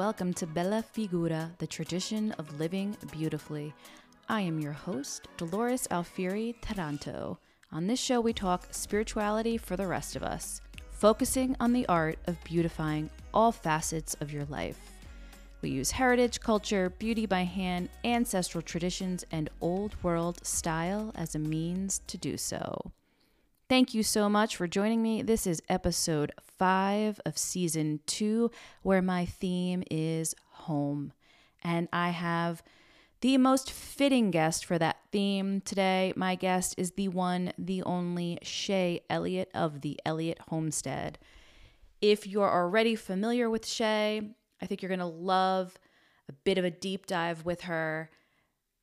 welcome to Bella Figura, the tradition of living beautifully. I am your host, Dolores Alfieri Taranto. On this show, we talk spirituality for the rest of us, focusing on the art of beautifying all facets of your life. We use heritage, culture, beauty by hand, ancestral traditions, and old world style as a means to do so. Thank you so much for joining me. This is episode five of season two, where my theme is home. And I have the most fitting guest for that theme today. My guest is the one, the only Shaye Elliott of the Elliott Homestead. If you're already familiar with Shaye, I think you're going to love a bit of a deep dive with her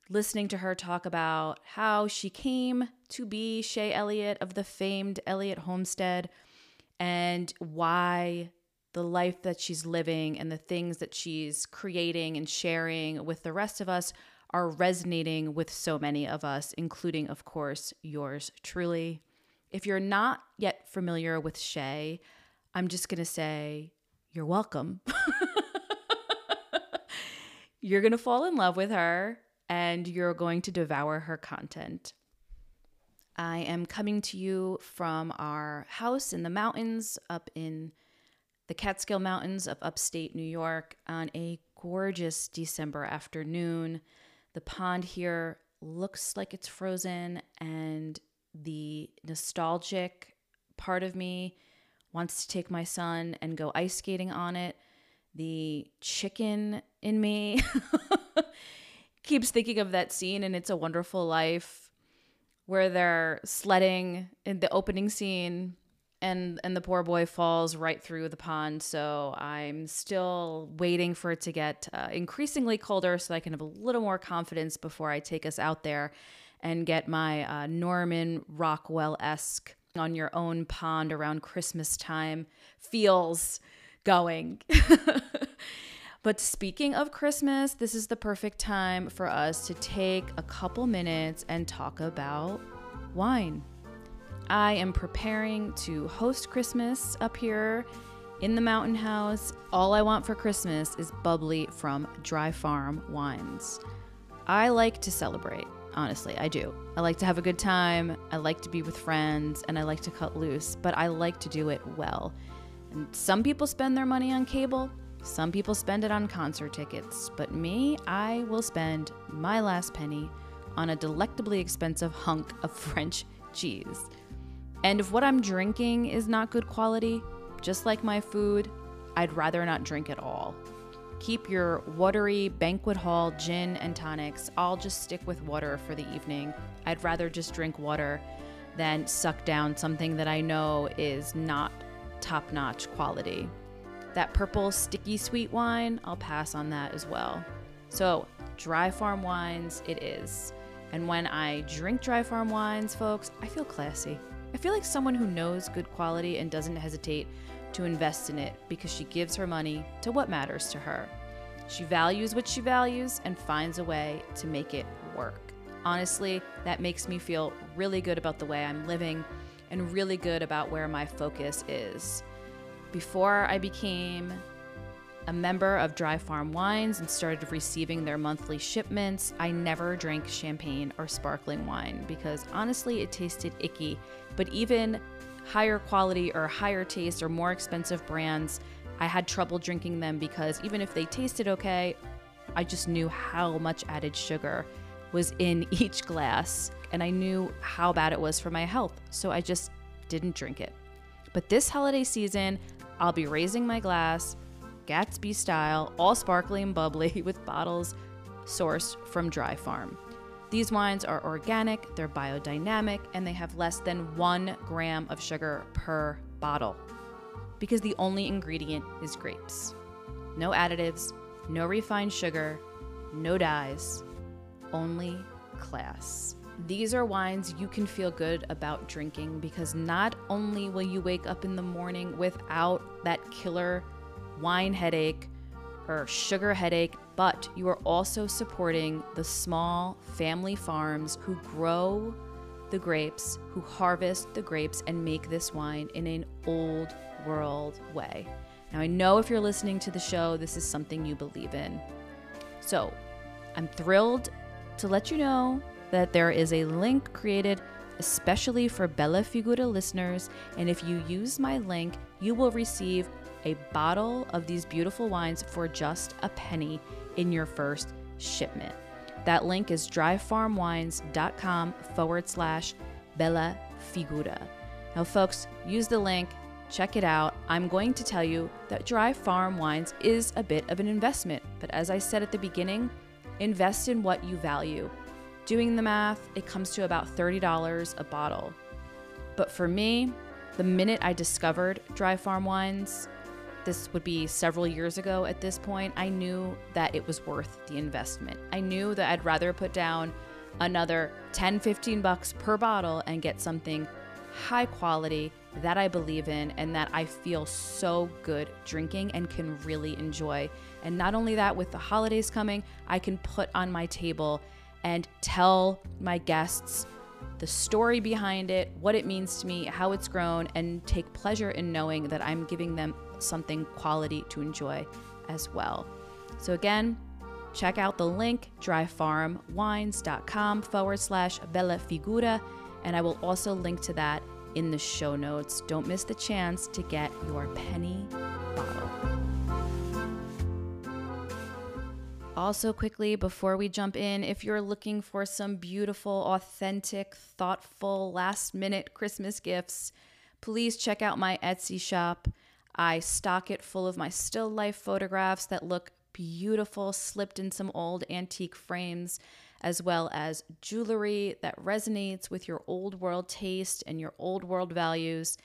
listening to her talk about how she came to be Shaye Elliott of the famed Elliott Homestead and why the life that she's living and the things that she's creating and sharing with the rest of us are resonating with so many of us, including, of course, yours truly. If you're not yet familiar with Shaye, I'm just going to say you're welcome. you're going to fall in love with her and you're going to devour her content. I am coming to you from our house in the mountains up in the Catskill Mountains of upstate New York on a gorgeous December afternoon. The pond here looks like it's frozen, and the nostalgic part of me wants to take my son and go ice skating on it. The chicken in me keeps thinking of that scene in It's a Wonderful Life where they're sledding in the opening scene and and the poor boy falls right through the pond. So i'm still waiting for it to get uh, increasingly colder so i can have a little more confidence before i take us out there and get my uh, norman rockwell-esque on your own pond around christmas time feels going But speaking of Christmas, this is the perfect time for us to take a couple minutes and talk about wine. I am preparing to host Christmas up here in the mountain house. All I want for Christmas is bubbly from Dry Farm Wines. I like to celebrate, honestly, I do. I like to have a good time, I like to be with friends, and I like to cut loose, but I like to do it well. And some people spend their money on cable, some people spend it on concert tickets, but me, I will spend my last penny on a delectably expensive hunk of French cheese. And if what I'm drinking is not good quality, just like my food, I'd rather not drink at all. Keep your watery banquet hall gin and tonics. I'll just stick with water for the evening. I'd rather just drink water than suck down something that I know is not top notch quality. That purple sticky sweet wine, I'll pass on that as well. So, dry farm wines it is. And when I drink dry farm wines, folks, I feel classy. I feel like someone who knows good quality and doesn't hesitate to invest in it because she gives her money to what matters to her. She values what she values and finds a way to make it work. Honestly, that makes me feel really good about the way I'm living and really good about where my focus is. Before I became a member of Dry Farm Wines and started receiving their monthly shipments, I never drank champagne or sparkling wine because honestly it tasted icky. But even higher quality or higher taste or more expensive brands, I had trouble drinking them because even if they tasted okay, I just knew how much added sugar was in each glass and I knew how bad it was for my health. So I just didn't drink it. But this holiday season, I'll be raising my glass, Gatsby style, all sparkly and bubbly, with bottles sourced from Dry Farm. These wines are organic, they're biodynamic, and they have less than one gram of sugar per bottle because the only ingredient is grapes. No additives, no refined sugar, no dyes, only class. These are wines you can feel good about drinking because not only will you wake up in the morning without that killer wine headache or sugar headache, but you are also supporting the small family farms who grow the grapes, who harvest the grapes and make this wine in an old world way. Now, I know if you're listening to the show, this is something you believe in. So, I'm thrilled to let you know that there is a link created especially for Bella Figura listeners. And if you use my link, you will receive a bottle of these beautiful wines for just a penny in your first shipment. That link is dryfarmwines.com forward slash Bella Figura. Now, folks, use the link, check it out. I'm going to tell you that dry farm wines is a bit of an investment, but as I said at the beginning, invest in what you value. Doing the math, it comes to about $30 a bottle. But for me, the minute I discovered dry farm wines, this would be several years ago at this point, I knew that it was worth the investment. I knew that I'd rather put down another 10, 15 bucks per bottle and get something high quality that I believe in and that I feel so good drinking and can really enjoy. And not only that, with the holidays coming, I can put on my table and tell my guests the story behind it, what it means to me, how it's grown, and take pleasure in knowing that I'm giving them something quality to enjoy as well. So, again, check out the link dryfarmwines.com forward slash Bella Figura, and I will also link to that in the show notes. Don't miss the chance to get your penny bottle. Also, quickly before we jump in, if you're looking for some beautiful, authentic, thoughtful, last minute Christmas gifts, please check out my Etsy shop. I stock it full of my still life photographs that look beautiful, slipped in some old antique frames, as well as jewelry that resonates with your old world taste and your old world values,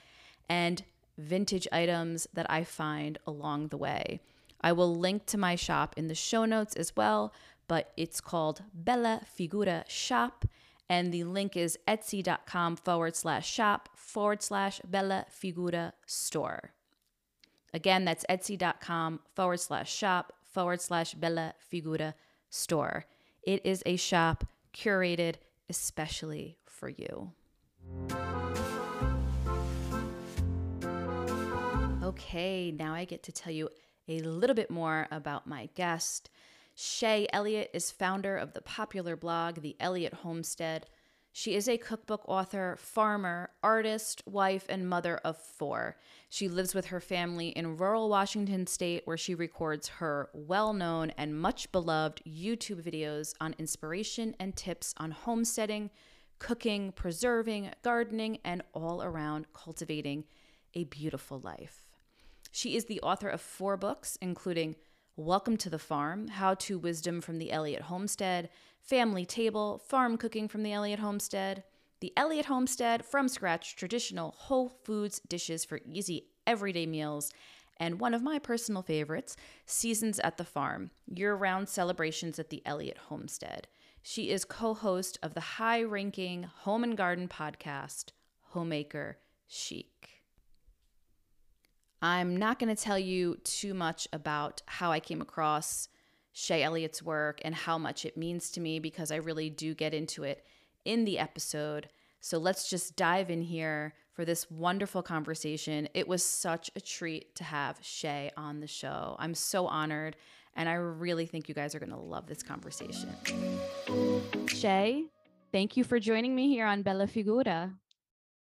and vintage items that I find along the way. I will link to my shop in the show notes as well, but it's called Bella Figura Shop, and the link is etsy.com forward slash shop forward slash Bella Figura store. Again, that's etsy.com forward slash shop forward slash Bella Figura store. It is a shop curated especially for you. Okay, now I get to tell you a little bit more about my guest. Shaye Elliott is founder of the popular blog, The Elliott Homestead. She is a cookbook author, farmer, artist, wife, and mother of four. She lives with her family in rural Washington state, where she records her well known and much beloved YouTube videos on inspiration and tips on homesteading, cooking, preserving, gardening, and all around cultivating a beautiful life. She is the author of four books, including Welcome to the Farm, How to Wisdom from the Elliott Homestead, Family Table, Farm Cooking from the Elliott Homestead, The Elliott Homestead, From Scratch Traditional Whole Foods Dishes for Easy Everyday Meals, and one of my personal favorites, Seasons at the Farm, year round celebrations at the Elliott Homestead. She is co host of the high ranking home and garden podcast, Homemaker Chic. I'm not going to tell you too much about how I came across Shaye Elliott's work and how much it means to me because I really do get into it in the episode. So let's just dive in here for this wonderful conversation. It was such a treat to have Shaye on the show. I'm so honored, and I really think you guys are going to love this conversation. Shaye, thank you for joining me here on Bella Figura.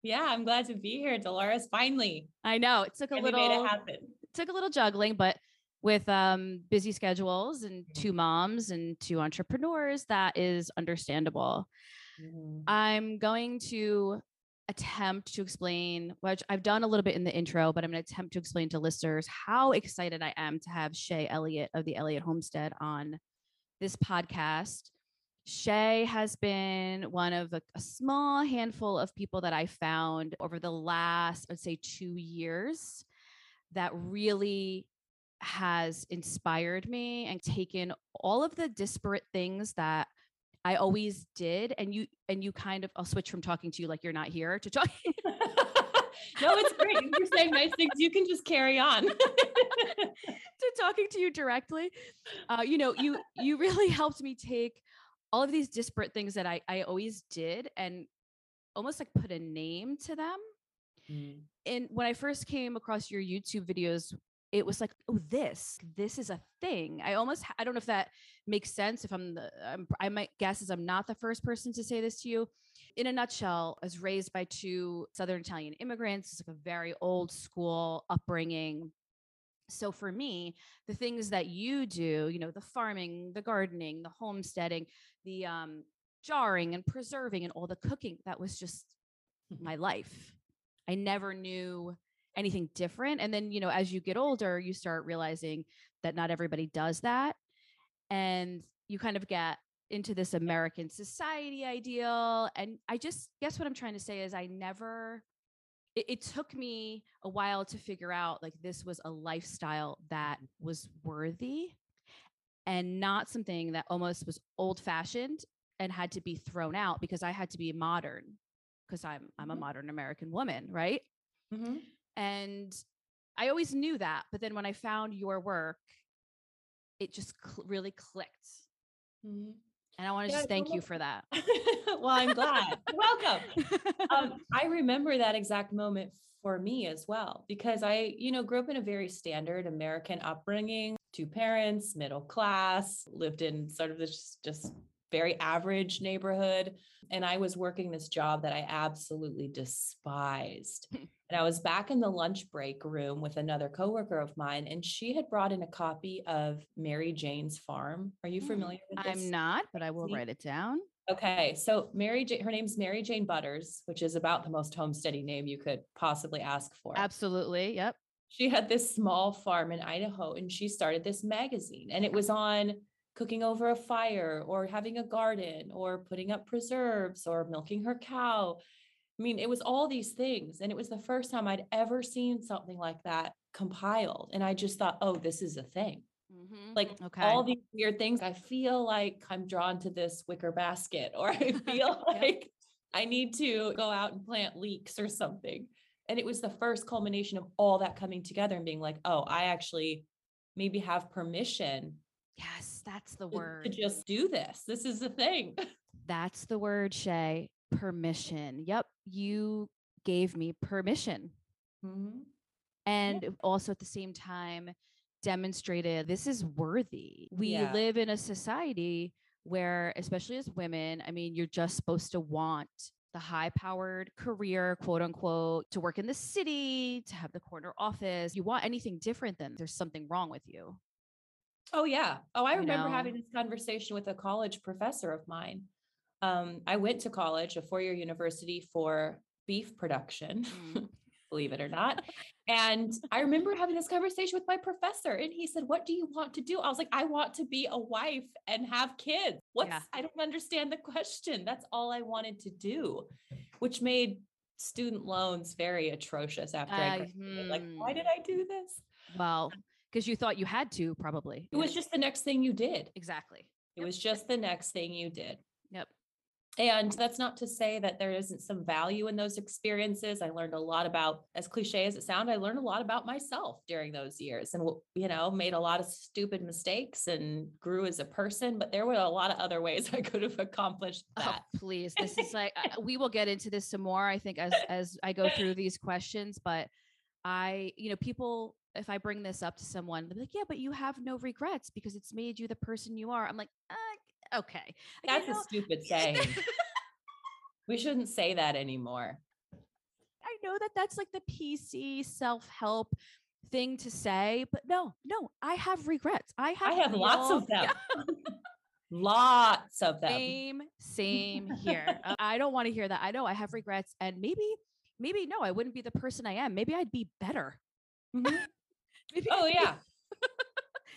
Yeah, I'm glad to be here, Dolores. Finally, I know it took a Finally little made it happen. took a little juggling, but with um, busy schedules and two moms and two entrepreneurs, that is understandable. Mhm. I'm going to attempt to explain, which I've done a little bit in the intro, but I'm going to attempt to explain to listeners how excited I am to have Shaye Elliott of the Elliott Homestead on this podcast. Shay has been one of a, a small handful of people that I found over the last, I'd say, two years that really has inspired me and taken all of the disparate things that I always did and you and you kind of I'll switch from talking to you like you're not here to talking. no, it's great. You're saying nice things. You can just carry on. to talking to you directly. Uh, you know, you you really helped me take all of these disparate things that I I always did and almost like put a name to them. Mm. And when I first came across your YouTube videos it was like, oh, this, this is a thing. I almost, I don't know if that makes sense. If I'm the, I'm, I might guess is I'm not the first person to say this to you. In a nutshell, I was raised by two Southern Italian immigrants. It's like a very old school upbringing. So for me, the things that you do, you know, the farming, the gardening, the homesteading, the um, jarring and preserving and all the cooking, that was just my life. I never knew anything different. And then, you know, as you get older, you start realizing that not everybody does that. And you kind of get into this American society ideal. And I just guess what I'm trying to say is I never, it, it took me a while to figure out like this was a lifestyle that was worthy and not something that almost was old fashioned and had to be thrown out because I had to be modern because I'm I'm a Mhm. modern American woman, right? Mhm. And I always knew that, but then when I found your work, it just cl- really clicked. Mhm. And I want to Yeah, just thank you for that. well, I'm glad. Welcome. um, I remember that exact moment for me as well, because I, you know, grew up in a very standard American upbringing, two parents, middle class, lived in sort of this just very average neighborhood. And I was working this job that I absolutely despised. and I was back in the lunch break room with another coworker of mine, and she had brought in a copy of Mary Jane's Farm. Are you Hmm, familiar with this? I'm not, but I will write it down. Okay, so Mary, Jane, her name's Mary Jane Butters, which is about the most homesteady name you could possibly ask for. Absolutely. Yep. She had this small farm in Idaho, and she started this magazine, and it was on cooking over a fire, or having a garden, or putting up preserves, or milking her cow. I mean, it was all these things, and it was the first time I'd ever seen something like that compiled, and I just thought, oh, this is a thing Mhm. like okay. all these weird things. I feel like I'm drawn to this wicker basket, or I feel Yep. like I need to go out and plant leeks or something. And it was the first culmination of all that coming together and being like, oh, I actually maybe have permission yes, that's the word. to just do this. This is the thing. That's the word, Shaye. Permission. Yep. You gave me permission. Mm-hmm. and also at the same time demonstrated this is worthy. We Yeah. live in a society where, especially as women, I mean, you're just supposed to want the high powered career, quote unquote, to work in the city, to have the corner office. You want anything different than there's something wrong with you. Oh yeah. Oh, I remember know? having this conversation with a college professor of mine. Um, I went to college, a four-year university for beef production, Mm. believe it or not. And I remember having this conversation with my professor, and he said, "What do you want to do?" I was like, "I want to be a wife and have kids." What's I don't understand the question. That's all I wanted to do, which made student loans very atrocious after I Uh, graduated. Like, why hmm. did I do this? Well, because you thought you had to, probably. It was just the next thing you did. exactly. It was just the next thing you did. Yep. And that's not to say that there isn't some value in those experiences. I learned a lot about, as cliche as it sounds, I learned a lot about myself during those years and, you know, made a lot of stupid mistakes and grew as a person. But there were a lot of other ways I could have accomplished oh, that. Oh, please. This is like we will get into this some more, I think, as as I go through these questions. But I, you know, people, if I bring this up to someone, they're like, yeah, but you have no regrets because it's made you the person you are. I'm like, uh, okay. That's a stupid saying. we shouldn't say that anymore. I know that that's like the PC self help thing to say, but no, no, I have regrets. I have I have lots of them. lots of them. Same, same here. Uh, I don't want to hear that. I know I have regrets, and maybe, maybe no, I wouldn't be the person I am. Maybe I'd be better. Mhm. Oh yeah.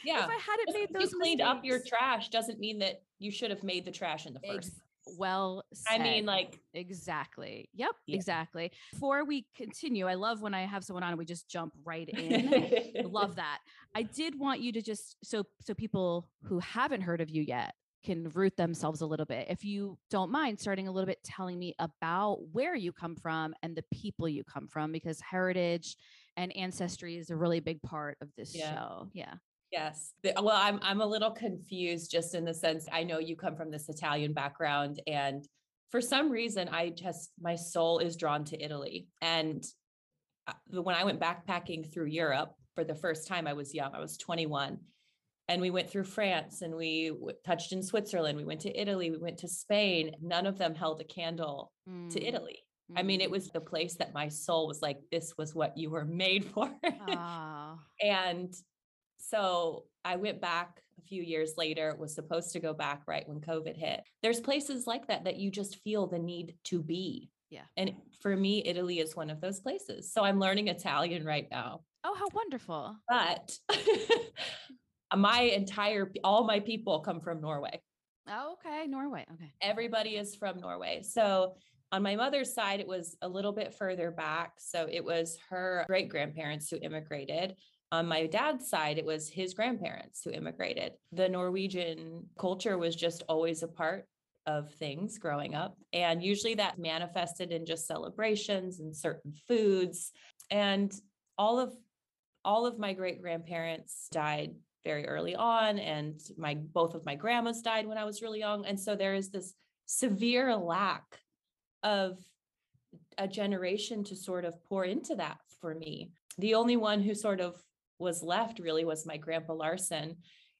Yeah. If I hadn't Just made those you cleaned up your trash doesn't mean that you should have made the trash in the first. Ex- place. well, I mean, like, exactly. Yep, Yeah. exactly. Before we continue, I love when I have someone on and we just jump right in. love that. I did want you to just so so people who haven't heard of you yet can root themselves a little bit. If you don't mind starting a little bit telling me about where you come from and the people you come from because heritage and ancestry is a really big part of this Yeah. show. Yeah. Yes. Well, I'm I'm a little confused just in the sense I know you come from this Italian background and for some reason I just my soul is drawn to Italy and uh, when I went backpacking through Europe for the first time. I was young, I was 21. And we went through France and we touched in Switzerland. We went to Italy. We went to Spain. None of them held a candle to Mm, Italy. I mean, it mm. was the place that my soul was like, this was what you were made for. Ah, and so I went back a few years later, was supposed to go back right when COVID hit. There's places like that that you just feel the need to be. Yeah. And for me, Italy is one of those places. So I'm learning Italian right now. oh, how wonderful. But my entire, all my people come from Norway. Oh, okay. Norway. Okay. Everybody is from Norway. So on my mother's side, it was a little bit further back. So it was her great grandparents who immigrated. On my dad's side, it was his grandparents who immigrated. The Norwegian culture was just always a part of things growing up. And usually that manifested in just celebrations and certain foods. And all of all of my great grandparents died very early on and my both of my grandmas died when I was really young and so there is this severe lack of a generation to sort of pour into that for me. The only one who sort of was left really was my grandpa Larson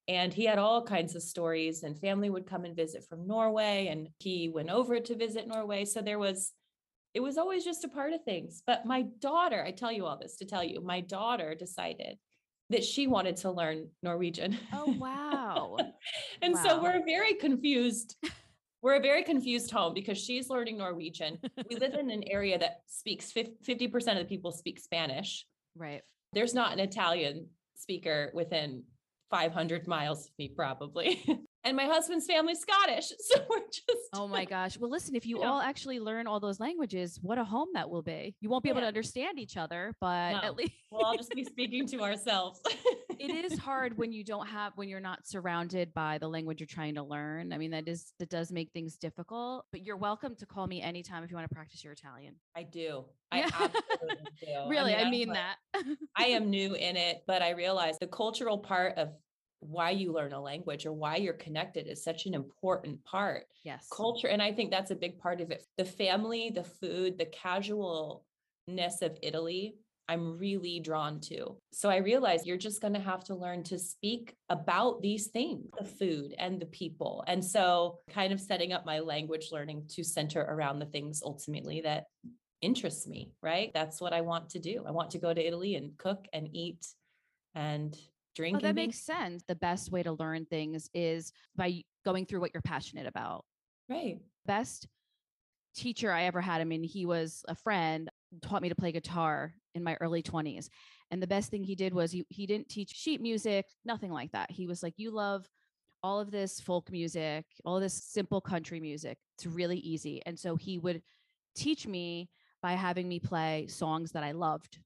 and he had all kinds of stories and family would come and visit from Norway and he went over to visit Norway so there was it was always just a part of things. But my daughter, I tell you all this to tell you, my daughter decided that she wanted to learn Norwegian. Oh, wow. and so we're very confused. We're a very confused home because she's learning Norwegian. We live in an area that speaks 50% of the people speak Spanish. right. There's not an Italian speaker within 500 miles of me, probably. and my husband's family's Scottish. So we're just. Oh my gosh. Well, listen, if you Yeah. all actually learn all those languages, what a home that will be. You won't be oh, able to understand each other, but No. at least We'll all just be speaking to ourselves. it is hard when you don't have when you're not surrounded by the language you're trying to learn. I mean, that is that does make things difficult, but you're welcome to call me anytime if you want to practice your Italian. I do. I Yeah. absolutely do. really, I I'm mean like- that. I am new in it, but I realize the cultural part of why you learn a language or why you're connected is such an important part. yes. Culture, and I think that's a big part of it. The family, the food, the casualness of Italy, I'm really drawn to. So I realize you're just going to have to learn to speak about these things, the food and the people. And so kind of setting up my language learning to center around the things ultimately that interests me, right? That's what I want to do. I want to go to Italy and cook and eat and drink. Oh, that makes sense. The best way to learn things is by going through what you're passionate about. right. Best teacher I ever had, I mean, he was a friend, taught me to play guitar in my early 20s. And the best thing he did was he, he didn't teach sheet music, nothing like that. He was like, You love all of this folk music, all this simple country music. It's really easy. And so he would teach me by having me play songs that I loved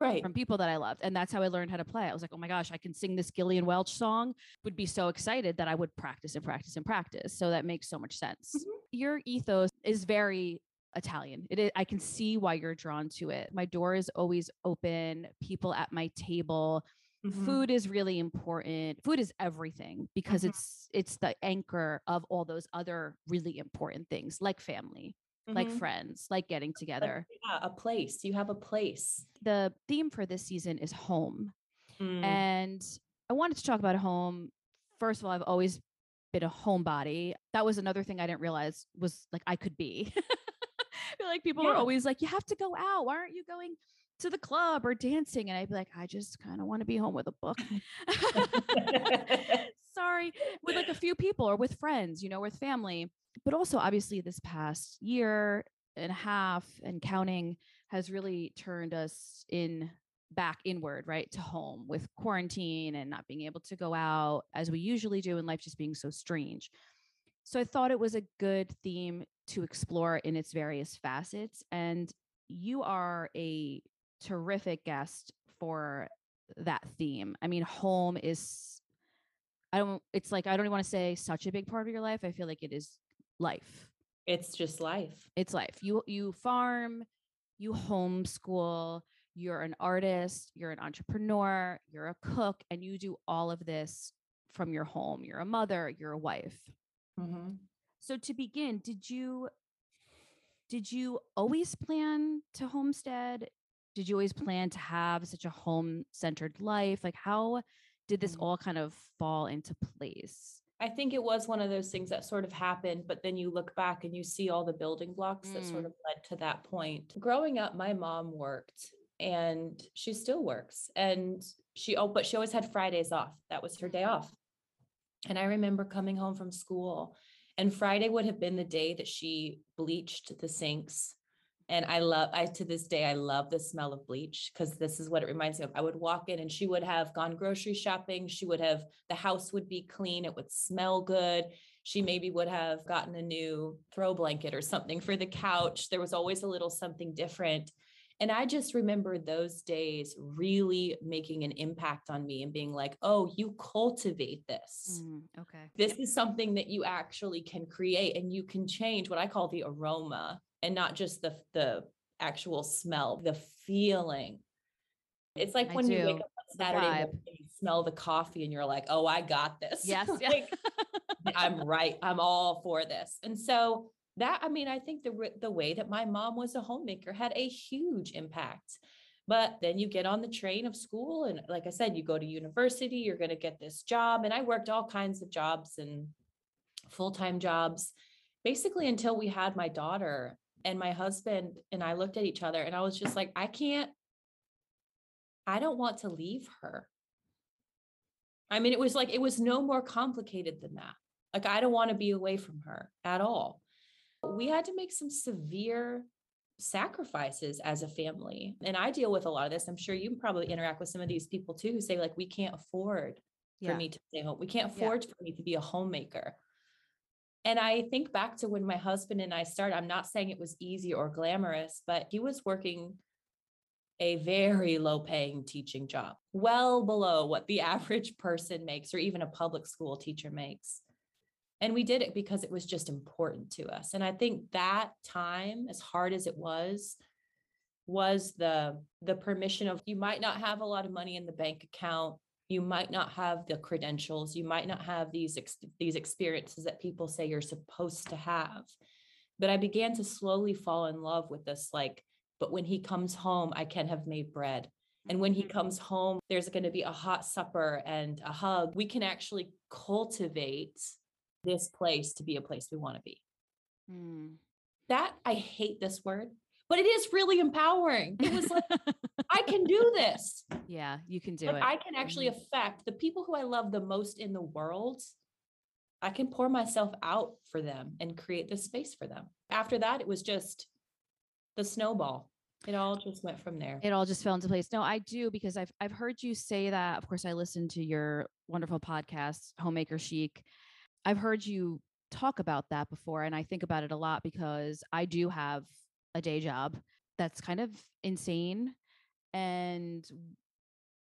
Right. from people that I loved. And that's how I learned how to play. I was like, oh my gosh, I can sing this Gillian Welch song. Would be so excited that I would practice and practice and practice. So that makes so much sense. Mhm. Your ethos is very Italian. It is, I can see why you're drawn to it. My door is always open, people at my table. Mhm. Food is really important. Food is everything because Mhm. it's it's the anchor of all those other really important things like family, like Mhm. friends, like getting together. yeah, a place. You have a place. The theme for this season is home. Mm. And I wanted to talk about home. First of all, I've always been a homebody. That was another thing I didn't realize was like I could be. I feel like people are always like, you have to go out. Why aren't you going to the club or dancing? And I'd be like, I just kind of want to be home with a book. Sorry, with like a few people or with friends, you know, with family. But also, obviously, this past year and a half and counting has really turned us in back inward, right, to home with quarantine and not being able to go out as we usually do and life just being so strange. So I thought it was a good theme to explore in its various facets. And you are a terrific guest for that theme. I mean, home is, I don't, it's like, I don't even want to say such a big part of your life. I feel like it is life it's just life. it's life you you farm you homeschool you're an artist you're an entrepreneur you're a cook and you do all of this from your home you're a mother you're a wife Mhm. so to begin did you did you always plan to homestead did you always plan to have such a home centered life? Like, how did this Mm. all kind of fall into place? I think it was one of those things that sort of happened, but then you look back and you see all the building blocks that sort Mm. of led to that point. Growing up, my mom worked and she still works. And she, oh, but she always had Fridays off. That was her day off. And I remember coming home from school, and Friday would have been the day that she bleached the sinks. And I love, I to this day, I love the smell of bleach because this is what it reminds me of. I would walk in and she would have gone grocery shopping. She would have, the house would be clean. It would smell good. She maybe would have gotten a new throw blanket or something for the couch. There was always a little something different. And I just remember those days really making an impact on me and being like, oh, you cultivate this. Mm, okay. This is something that you actually can create and you can change what I call the aroma and not just the, the actual smell, the feeling. It's like I when you wake up on Saturday morning and you smell the coffee and you're like, oh, I got this. Yes. Like, I'm right. I'm all for this. And so that, I mean, I think the the way that my mom was a homemaker had a huge impact. But then you get on the train of school, and like I said, you go to university, you're going to get this job. And I worked all kinds of jobs and full time jobs, basically until we had my daughter. And my husband and I looked at each other, and I was just like, I can't, I don't want to leave her. I mean, it was like, it was no more complicated than that. Like, I don't want to be away from her at all. We had to make some severe sacrifices as a family. And I deal with a lot of this. I'm sure you probably interact with some of these people too who say, like, we can't afford for Yeah. me to stay home. We can't Yeah. afford for me to be a homemaker. And I think back to when my husband and I started, I'm not saying it was easy or glamorous, but he was working a very low paying teaching job, well below what the average person makes or even a public school teacher makes. And we did it because it was just important to us. And I think that time, as hard as it was, was the the permission of you might not have a lot of money in the bank account you might not have the credentials you might not have these ex- these experiences that people say you're supposed to have but i began to slowly fall in love with this like but when he comes home i can have made bread and when he Mhm. comes home there's going to be a hot supper and a hug we can actually cultivate this place to be a place we want to be Mm. that i hate this word but it is really empowering it was like i can do this yeah, you can do like it. I can actually Mhm. affect the people who I love the most in the world. I can pour myself out for them and create this space for them. After that, it was just the snowball. It all just went from there. it all just fell into place. No, I do because I've I've heard you say that. Of course, I listened to your wonderful podcast, Homemaker Chic. I've heard you talk about that before, and I think about it a lot because I do have a day job that's kind of insane, and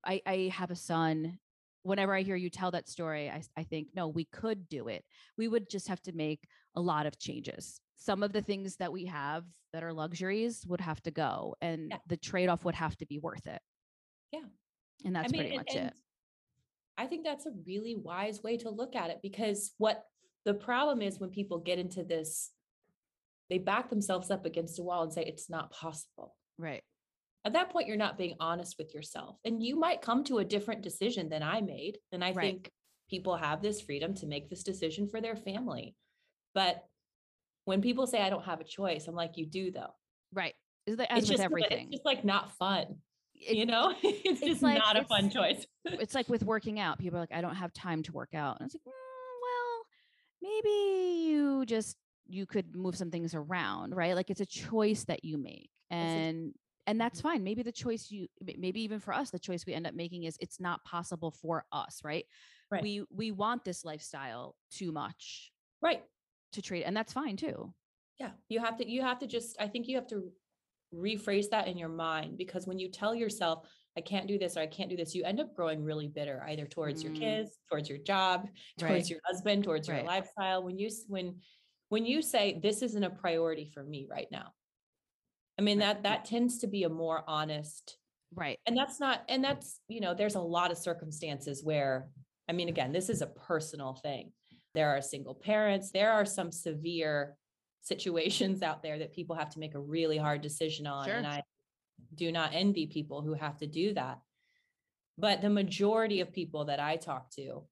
I I have a son. Whenever I hear you tell that story, I, I think no, we could do it. We would just have to make a lot of changes. Some of the things that we have that are luxuries would have to go, and Yeah. the trade off would have to be worth it. Yeah. And that's pretty and- much and it. I think that's a really wise way to look at it because what the problem is when people get into this, they back themselves up against a wall and say, it's not possible. Right. At that point, you're not being honest with yourself. And you might come to a different decision than I made. And I Right. think people have this freedom to make this decision for their family. But when people say, I don't have a choice, I'm like, you do though. Right. Is that as It's with just, everything? it's just like not fun, It- you know? it's just like- not a fun choice. it's like with working out. People are like, I don't have time to work out. And it's like, "Mm, well, maybe you just you could move some things around, right? Like it's a choice that you make. And and that's fine. Maybe the choice you maybe even for us, the choice we end up making is it's not possible for us, right? Right. We we want this lifestyle too much Right. to trade, and that's fine too. Yeah. You have to, you have to just, I think you have to rephrase that in your mind because when you tell yourself, I can't do this or I can't do this, you end up growing really bitter either towards your Mm. kids, towards your job, towards Right. your husband, towards your lifestyle. When you, when, when you say this isn't a priority for me right now. I mean, that, that tends to be a more honest Right. and that's not and that's you know there's a lot of circumstances where i mean again this is a personal thing there are single parents there are some severe situations out there that people have to make a really hard decision on Sure. and i do not envy people who have to do that. But the majority of people that I talk to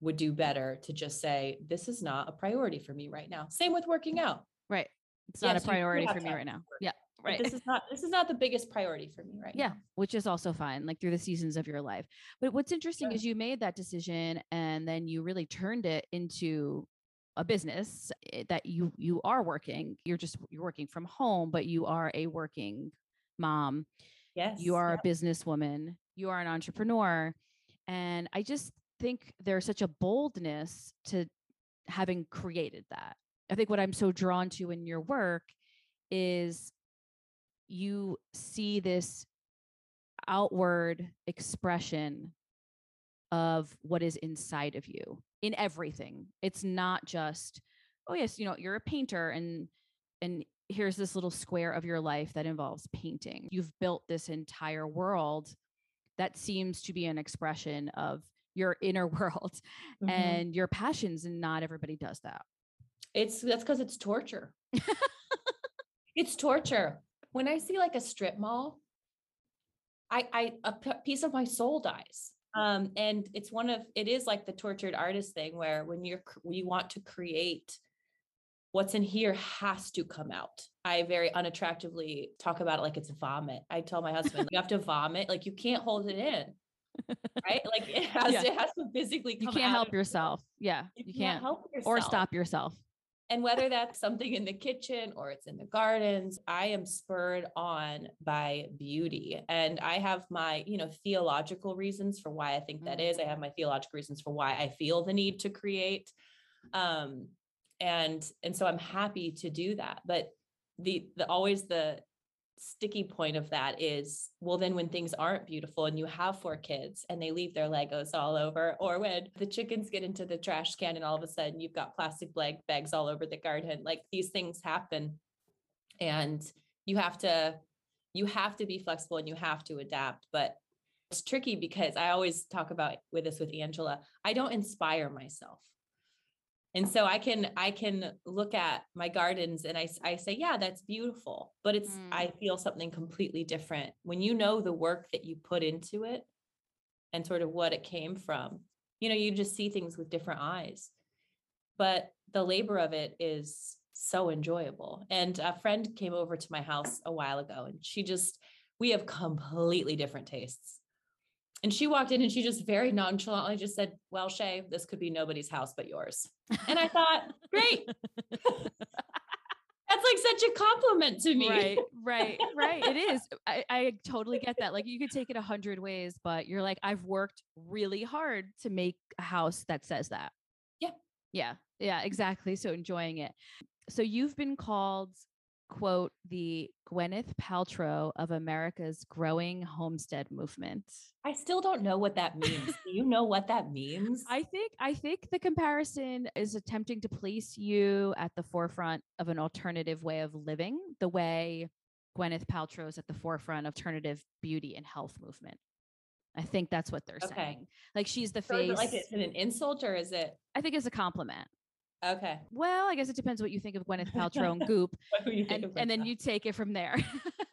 would do better to just say, this is not a priority for me right now. Same with working out. Right. It's not Yes, a priority for me right now. Yeah. but Right. This is not this is not the biggest priority for me right yeah. now. Which is also fine, like through the seasons of your life. But what's interesting Sure. is you made that decision and then you really turned it into a business eh, that you you are working. You're just you're working from home, but you are a working mom. Yes. you are yep. a businesswoman you are an entrepreneur and i just think there's such a boldness to having created that i think what i'm so drawn to in your work is you see this outward expression of what is inside of you in everything it's not just oh yes you know you're a painter and and here's this little square of your life that involves painting. You've built this entire world that seems to be an expression of your inner world Mhm. and your passions, and not everybody does that. It's that's because it's torture. it's torture. When I see like a strip mall, I I a p- piece of my soul dies. Um, and it's one of it is like the tortured artist thing where when you're you want to create what's in here has to come out. I very unattractively talk about it like it's vomit. I tell my husband, you have to vomit, like you can't hold it in. Right? Like it has Yeah. it has to physically You can't help yourself. Yeah, You, you, can't, can't, help yourself or stop yourself. and whether that's something in the kitchen or it's in the gardens, I am spurred on by beauty. And I have my, you know, theological reasons for why I think that is. I have my theological reasons for why I feel the need to create. Um, and and so I'm happy to do that. But the the always the sticky point of that is well then when things aren't beautiful and you have four kids and they leave their legos all over or when the chickens get into the trash can and all of a sudden you've got plastic bag bags all over the garden like these things happen. And you have to you have to be flexible and you have to adapt but it's tricky because i always talk about with this with angela i don't inspire myself and so i can i can look at my gardens and I, I say yeah that's beautiful but it's Mm. i feel something completely different. When you know the work that you put into it and sort of what it came from you know you just see things with different eyes. But the labor of it is so enjoyable. And a friend came over to my house a while ago and she just we have completely different tastes and she walked in and she just very nonchalantly just said, Well, Shaye, this could be nobody's house but yours. And I thought, Great. That's like such a compliment to me. Right, right, right. It is. I, I totally get that. Like you could take it a hundred ways, but you're like, I've worked really hard to make a house that says that. Yeah. Yeah. Yeah, exactly. So enjoying it. So you've been called, quote, the Gwyneth Paltrow of America's growing homestead movement. I still don't know what that means. Do you know what that means? I think I think the comparison is attempting to place you at the forefront of an alternative way of living, the way Gwyneth Paltrow is at the forefront of alternative beauty and health movement. I think that's what they're Okay. saying. Like she's the So is face. it like it's an insult or is it I think it's a compliment. Okay? Well, I guess it depends what you think of Gwyneth Paltrow and Goop, What do you think and, and then you take it from there.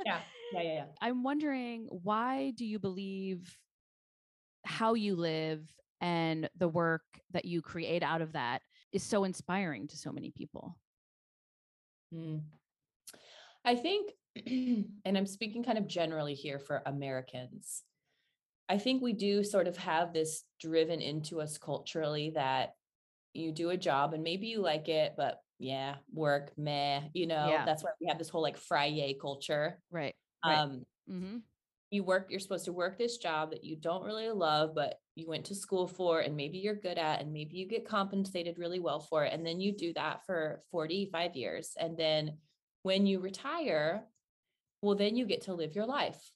Yeah, yeah, yeah, yeah. I'm wondering why do you believe how you live and the work that you create out of that is so inspiring to so many people? Mm. I think, and I'm speaking kind of generally here for Americans, I think we do sort of have this driven into us culturally that you do a job and maybe you like it, but yeah, work, meh, you know, Yeah. that's why we have this whole like Friday culture. Right. Right. Um, hmm you work you're supposed to work this job that you don't really love but you went to school for and maybe you're good at and maybe you get compensated really well for it and then you do that for 45 years and then when you retire well then you get to live your life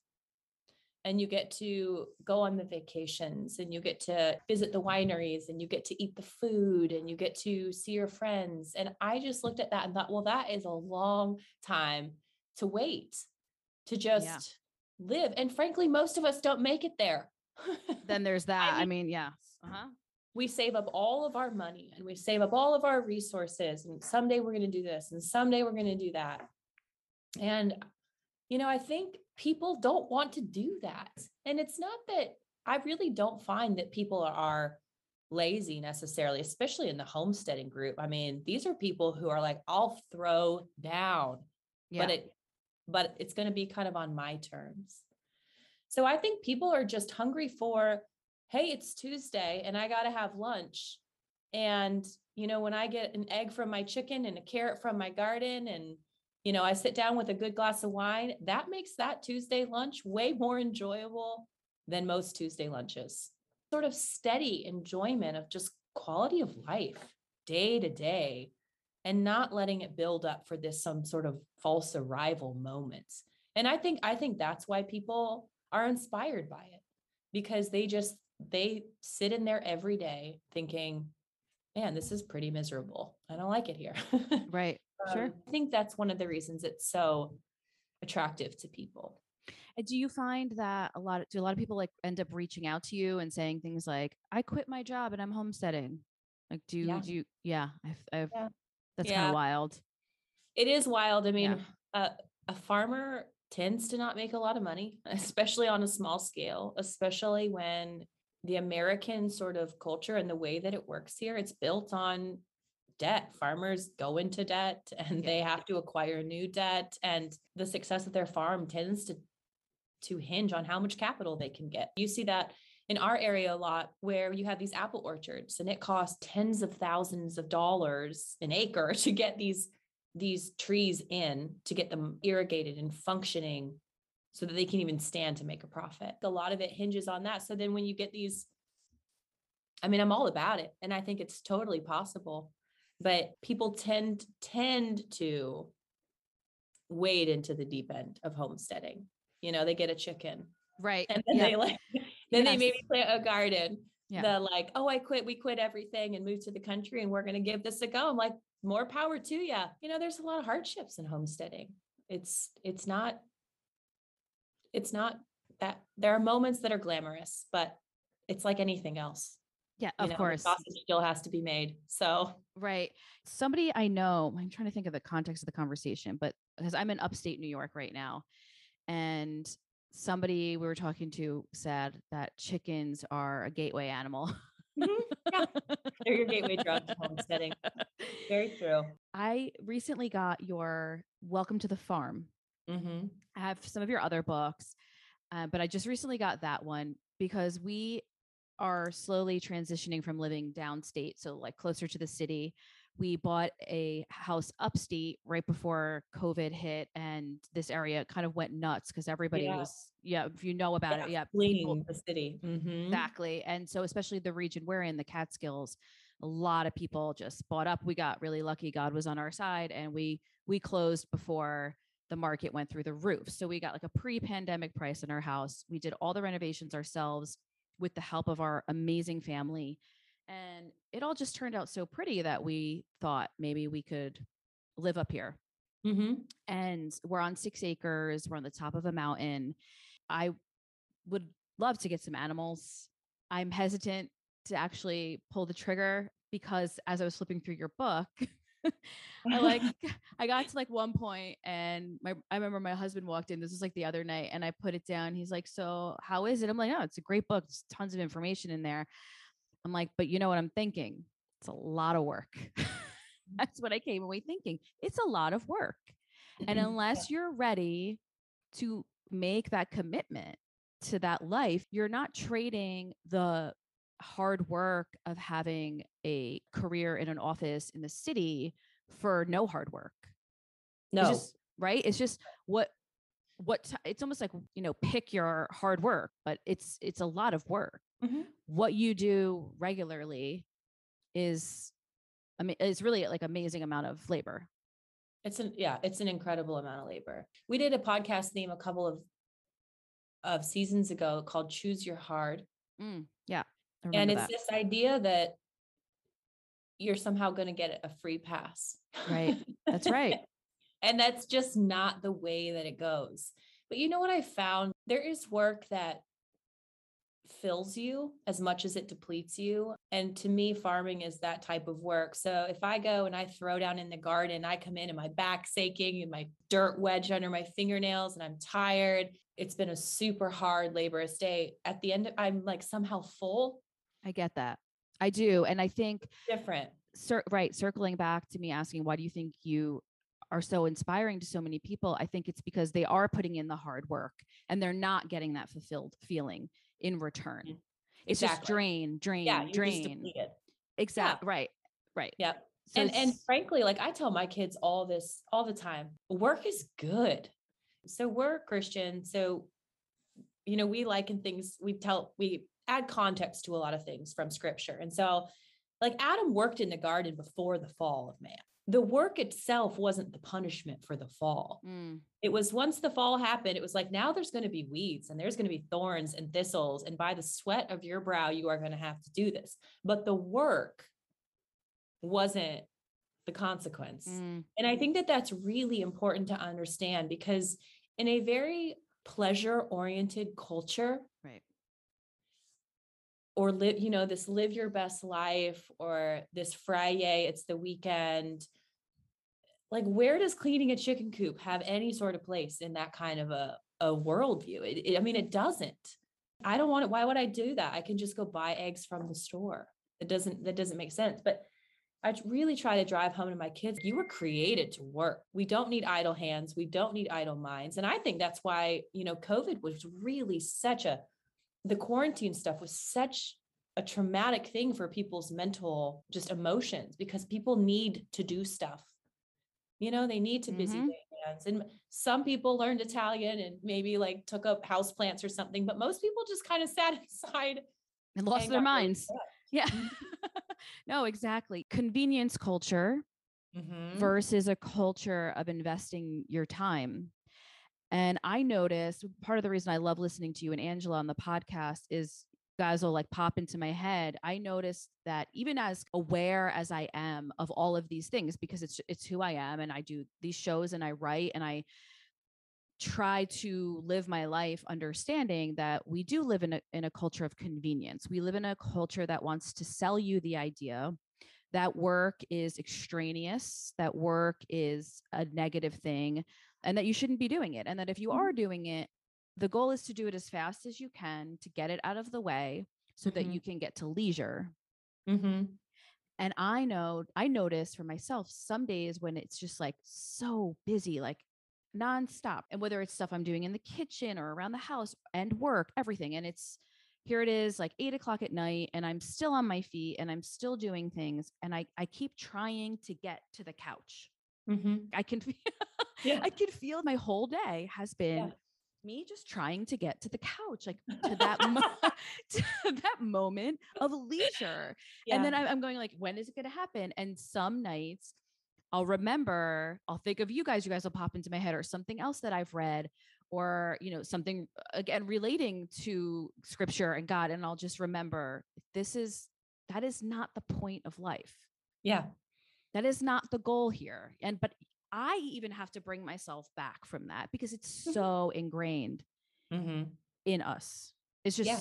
and you get to go on the vacations and you get to visit the wineries and you get to eat the food and you get to see your friends and i just looked at that and thought well that is a long time to wait to just live. And frankly, most of us don't make it there. Then there's that. I mean- mean, yeah. Uh-huh. we save up all of our money and we save up all of our resources. And someday we're going to do this and someday we're going to do that. And, you know, I think people don't want to do that. And it's not that I really don't find that people are lazy necessarily, especially in the homesteading group. I mean, these are people who are like, I'll throw down, Yeah. but it, but it's going to be kind of on my terms. So I think people are just hungry for, hey, it's Tuesday and I got to have lunch. And, you know, when I get an egg from my chicken and a carrot from my garden and, you know, I sit down with a good glass of wine, that makes that Tuesday lunch way more enjoyable than most Tuesday lunches. Sort of steady enjoyment of just quality of life day to day and not letting it build up for this some sort of false arrival moments. And I think I think that's why people are inspired by it because they just they sit in there every day thinking, man, this is pretty miserable. I don't like it here. right. Sure. Um, I think that's one of the reasons it's so attractive to people. And do you find that a lot of, do a lot of people like end up reaching out to you and saying things like, I quit my job and I'm homesteading? Like, do you, Yeah. do you, yeah, I've, I've Yeah. that's kind of wild. It is wild. I mean, Yeah. uh, a farmer tends to not make a lot of money, especially on a small scale, especially when the American sort of culture and the way that it works here, it's built on debt. Farmers go into debt and Yeah. they have to acquire new debt and the success of their farm tends to to hinge on how much capital they can get. You see that in our area a lot where you have these apple orchards and it costs tens of thousands of dollars an acre to get these these trees in to get them irrigated and functioning so that they can even stand to make a profit. A lot of it hinges on that. So then when you get these I mean I'm all about it and I think it's totally possible but people tend tend to wade into the deep end of homesteading. You know, they get a chicken Right. and then yeah. they like then they maybe plant a garden Yeah. the like oh i quit we quit everything and moved to the country and we're going to give this a go i'm like more power to you you know there's a lot of hardships in homesteading it's it's not it's not that there are moments that are glamorous but it's like anything else yeah, you of know, the course. sausage still has to be made so Right. Somebody I know, I'm trying to think of the context of the conversation, but because I'm in upstate New York right now, and somebody we were talking to said that chickens are a gateway animal. Mhm. Yeah. they're your gateway drug to homesteading very true I recently got your Welcome to the Farm. mm-hmm. I have some of your other books, uh, but I just recently got that one because we are slowly transitioning from living downstate, so like closer to the city. We bought a house upstate right before COVID hit, and this area kind of went nuts because everybody Yeah. was, yeah, if you know about it, yeah, people- fleeing the city Mhm. Exactly. And so, especially the region we're in, the Catskills, a lot of people just bought up. We got really lucky. God was on our side, and we we closed before the market went through the roof. So we got like a pre-pandemic price in our house. We did all the renovations ourselves with the help of our amazing family. And it all just turned out so pretty that we thought maybe we could live up here Mhm. and we're on six acres. We're on the top of a mountain. I would love to get some animals. I'm hesitant to actually pull the trigger because as I was flipping through your book, I like I got to like one point and my I remember my husband walked in. This was like the other night, and I put it down. He's like, "So how is it?" I'm like, "Oh, it's a great book. There's tons of information in there." I'm like, "But you know what I'm thinking? It's a lot of work." That's what I came away thinking. It's a lot of work. And Mhm. unless you're ready to make that commitment to that life, you're not trading the hard work of having a career in an office in the city for no hard work. no It's just right. It's just what what ti- it's almost like you know pick your hard work, but it's it's a lot of work. Mhm. What you do regularly is I mean it's really like amazing amount of labor. It's an yeah, it's an incredible amount of labor. We did a podcast theme a couple of of seasons ago called Choose Your Hard. Mm, yeah. And it's that. this idea that you're somehow going to get a free pass. Right. That's right. and that's just not the way that it goes. But you know what I found? There is work that fills you as much as it depletes you. And to me, farming is that type of work. So if I go and I throw down in the garden, I come in and my back's aching and my dirt wedged under my fingernails and I'm tired. It's been a super hard laborious day. At the end, I'm like somehow full. I get that. I do. And I think different. Cir- right. Circling back to me asking, why do you think you are so inspiring to so many people? I think it's because they are putting in the hard work and they're not getting that fulfilled feeling in return. Mm-hmm. It's exactly. just drain, drain, yeah, drain. Exactly. Yeah. Right. Right. Yep. So and and frankly, like I tell my kids all this all the time, work is good. So we're Christian. So, you know, we liken things, we tell, we add context to a lot of things from scripture. And so, like Adam worked in the garden before the fall of man. The work itself wasn't the punishment for the fall. Mm. It was once the fall happened, it was like, now there's going to be weeds and there's going to be thorns and thistles. And by the sweat of your brow, you are going to have to do this. But the work wasn't the consequence. Mm. And I think that that's really important to understand because in a very pleasure oriented culture, or live, you know, this live your best life or this Friday, it's the weekend. Like, where does cleaning a chicken coop have any sort of place in that kind of a, a worldview? It, it, I mean, it doesn't. I don't want it. Why would I do that? I can just go buy eggs from the store. It doesn't, that doesn't make sense. But I really try to drive home to my kids. You were created to work. We don't need idle hands. We don't need idle minds. And I think that's why, you know, COVID was really such a the quarantine stuff was such a traumatic thing for people's mental just emotions because people need to do stuff. You know, they need to busy mm-hmm. hands. And some people learned Italian and maybe like took up house plants or something, but most people just kind of sat inside and lost and their minds. Yeah. Mm-hmm. no, exactly. Convenience culture mm-hmm. versus a culture of investing your time and I noticed part of the reason I love listening to you and Angela on the podcast is guys will like pop into my head. I noticed that even as aware as I am of all of these things, because it's it's who I am and I do these shows and I write and I try to live my life understanding that we do live in a in a culture of convenience. We live in a culture that wants to sell you the idea that work is extraneous, that work is a negative thing, and that you shouldn't be doing it. And that if you are mm-hmm. doing it, the goal is to do it as fast as you can to get it out of the way so mm-hmm. that you can get to leisure. Mm-hmm. And I know, I notice for myself some days when it's just like so busy, like nonstop. And whether it's stuff I'm doing in the kitchen or around the house and work, everything. And it's here it is like eight o'clock at night and I'm still on my feet and I'm still doing things. And I, I keep trying to get to the couch. Mm-hmm. I can feel, yeah. I can feel my whole day has been yeah. me just trying to get to the couch, like to that mo- to that moment of leisure. Yeah. And then I'm going like, when is it going to happen? And some nights I'll remember, I'll think of you guys, you guys will pop into my head or something else that I've read or, you know, something again relating to scripture and God. And I'll just remember this is, that is not the point of life. Yeah. That is not the goal here. And, but I even have to bring myself back from that because it's mm-hmm. so ingrained mm-hmm. in us. It's just, yeah.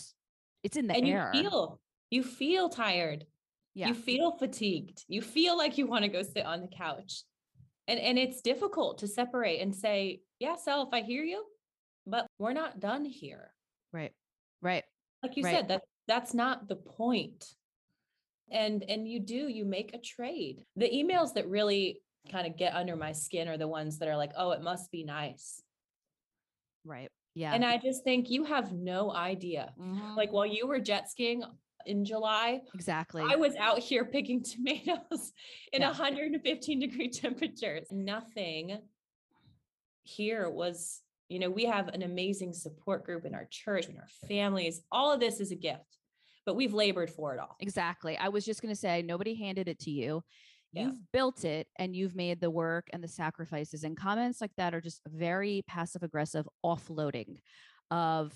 it's in the and air. You feel, you feel tired. Yeah. You feel fatigued. You feel like you want to go sit on the couch. And, and it's difficult to separate and say, yeah, self, I hear you, but we're not done here. Right. Right. Like you right. said, that that's not the point. And and you do, you make a trade. The emails that really kind of get under my skin are the ones that are like, oh, it must be nice. Right. Yeah. And I just think you have no idea. Mm-hmm. Like while you were jet skiing in July, exactly. I was out here picking tomatoes in yeah. 115 degree temperatures. Nothing here was, you know, we have an amazing support group in our church and our families. All of this is a gift, but we've labored for it all. Exactly. I was just going to say, nobody handed it to you yeah. you've built it and you've made the work and the sacrifices and comments like that are just very passive aggressive offloading of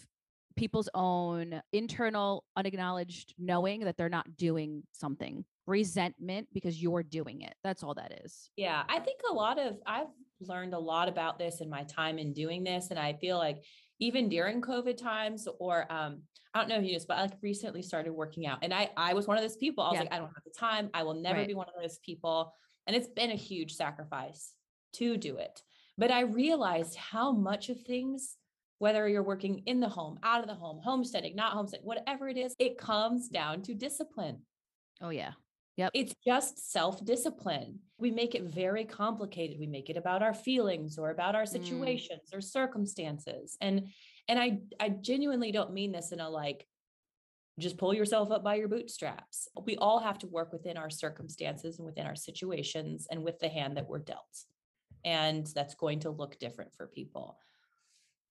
people's own internal unacknowledged knowing that they're not doing something resentment because you're doing it that's all that is yeah i think a lot of i've learned a lot about this in my time in doing this and i feel like even during COVID times, or um, I don't know if you just, but I like recently started working out. And I I was one of those people. I was Yeah. like, I don't have the time. I will never Right. be one of those people. And it's been a huge sacrifice to do it. But I realized how much of things, whether you're working in the home, out of the home, homesteading, not homesteading, whatever it is, it comes down to discipline. Oh yeah. It's just self discipline. We make it very complicated. We make it about our feelings or about our Mm. situations or circumstances. And and I I genuinely don't mean this in a like just pull yourself up by your bootstraps. We all have to work within our circumstances and within our situations and with the hand that we're dealt. And that's going to look different for people.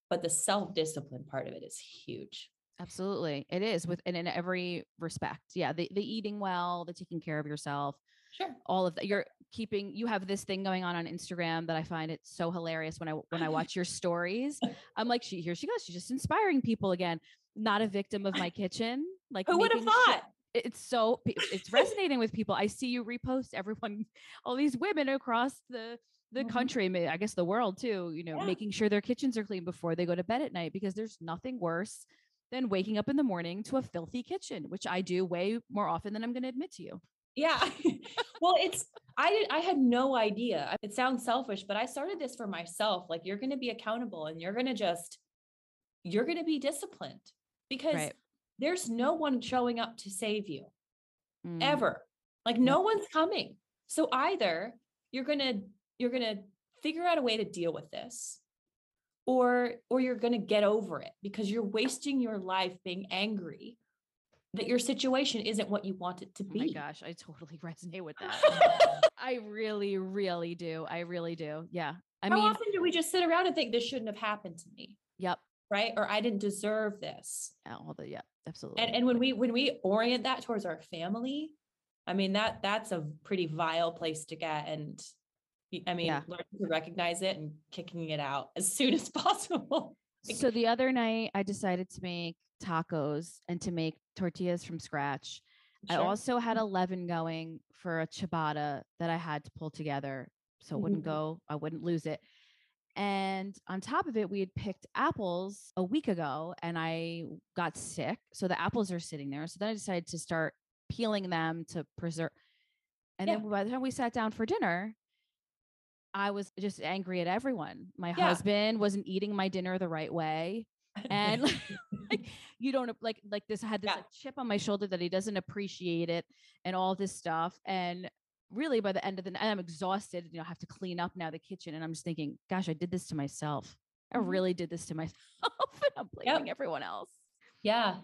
But the self discipline part of it is huge. Absolutely. It is with and in every respect. Yeah. The the eating well, the taking care of yourself, Sure. all of that. You're keeping you have this thing going on on Instagram that I find it so hilarious when I when I watch your stories. I'm like, she here she goes. She's just inspiring people again. Not a victim of my kitchen. Like Who would have thought? it's so it's resonating with people. I see you repost everyone, all these women across the the Mhm. country, I guess the world too. You know, Yeah. making sure their kitchens are clean before they go to bed at night because there's nothing worse than waking up in the morning to a filthy kitchen, which I do way more often than I'm going to admit to you. Yeah. well, it's I I had no idea. It sounds selfish, but I started this for myself. Like you're going to be accountable and you're going to just you're going to be disciplined because Right. there's no one showing up to save you Mm, ever. Like no one's coming. So either you're going to you're going to figure out a way to deal with this or or you're going to get over it because you're wasting your life being angry that your situation isn't what you want it to Oh be. my gosh, I totally resonate with that. I really, really do. I really do. Yeah. I How mean, often do we just sit around and think this shouldn't have happened to me, yep. right? Or I didn't deserve this. yeah, All the yeah, absolutely. And and when we when we orient that towards our family, I mean that that's a pretty vile place to get. And I mean, Yeah. learning to recognize it and kicking it out as soon as possible. so the other night I decided to make tacos and to make tortillas from scratch. I also had a leaven going for a ciabatta that I had to pull together so it wouldn't Mhm. go, I wouldn't lose it. And on top of it, we had picked apples a week ago and I got sick. So the apples are sitting there. So then I decided to start peeling them to preserve. And Yeah. then by the time we sat down for dinner, I was just angry at everyone. My Yeah. husband wasn't eating my dinner the right way. And like, you don't like like this I had this Yeah. like chip on my shoulder that he doesn't appreciate it and all this stuff and really by the end of the night i'm exhausted you know i have to clean up now the kitchen and i'm just thinking gosh i did this to myself i Mhm. really did this to myself and i'm blaming everyone else Yeah.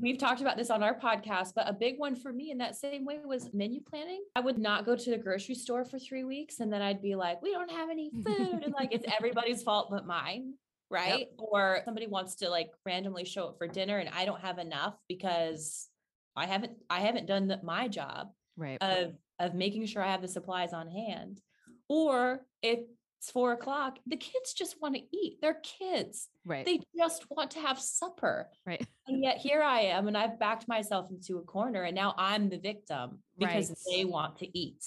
We've talked about this on our podcast, but a big one for me in that same way was menu planning. I would not go to the grocery store for three weeks and then I'd be like, we don't have any food. And like, it's everybody's fault but mine. Right. Or somebody wants to like randomly show up for dinner and I don't have enough because I haven't, I haven't done the, my job right of, of making sure I have the supplies on hand. Or if it's four o'clock, the kids just want to eat. They're kids. right They just want to have supper. right And yet here I am, and I've backed myself into a corner, and now I'm the victim because Right. they want to eat.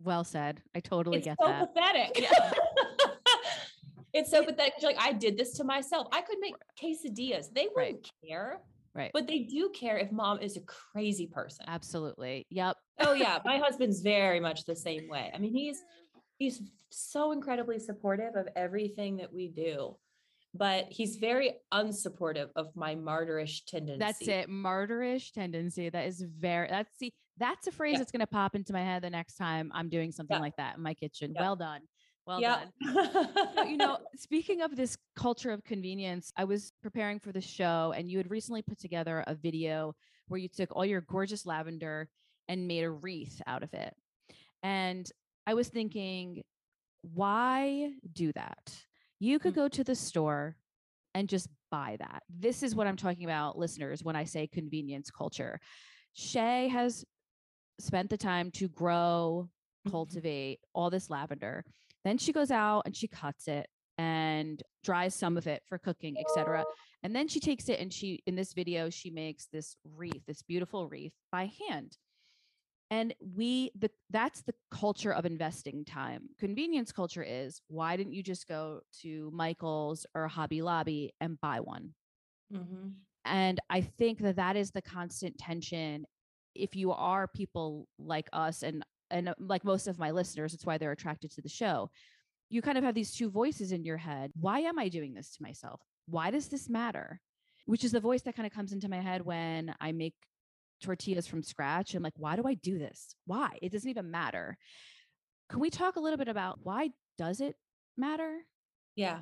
well said i totally get that. it's get so that pathetic. it's so pathetic. Like I did this to myself. I could make quesadillas. They wouldn't care, right but they do care if mom is a crazy person. absolutely yep Oh yeah, my husband's very much the same way. I mean, he's he's so incredibly supportive of everything that we do, but he's very unsupportive of my martyrish tendency. that's it martyrish tendency that is very that's see that's a phrase Yeah. that's going to pop into my head the next time i'm doing something Yeah. like that in my kitchen Yeah. well done well yeah. done So, you know, speaking of this culture of convenience, I was preparing for the show and you had recently put together a video where you took all your gorgeous lavender and made a wreath out of it. And I was thinking, why do that? You could Mm. go to the store and just buy that. This is what I'm talking about, listeners, when I say convenience culture. Shaye has spent the time to grow, Mhm. cultivate all this lavender. Then she goes out and she cuts it and dries some of it for cooking, etc. And then she takes it and she in this video she makes this wreath, this beautiful wreath by hand. And we the that's the culture of investing time. Convenience culture is why didn't you just go to Michael's or Hobby Lobby and buy one? Mhm. And I think that that is the constant tension. If you are people like us and and uh, like most of my listeners, it's why they're attracted to the show. You kind of have these two voices in your head. Why am I doing this to myself? Why does this matter? Which is the voice that kind of comes into my head when I make tortillas from scratch. I'm like, why do I do this? Why? It doesn't even matter. Can we talk a little bit about why does it matter? Yeah.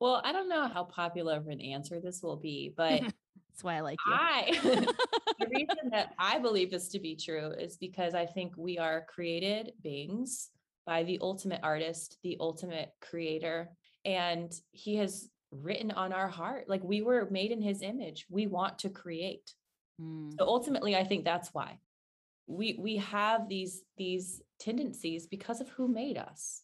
Well, I don't know how popular of an answer this will be, but That's why I like you. I the reason that I believe this to be true is because I think we are created beings by the ultimate artist, the ultimate creator, and he has written on our heart like we were made in his image. We want to create. Mm, So ultimately I think that's why. We we have these these tendencies because of who made us.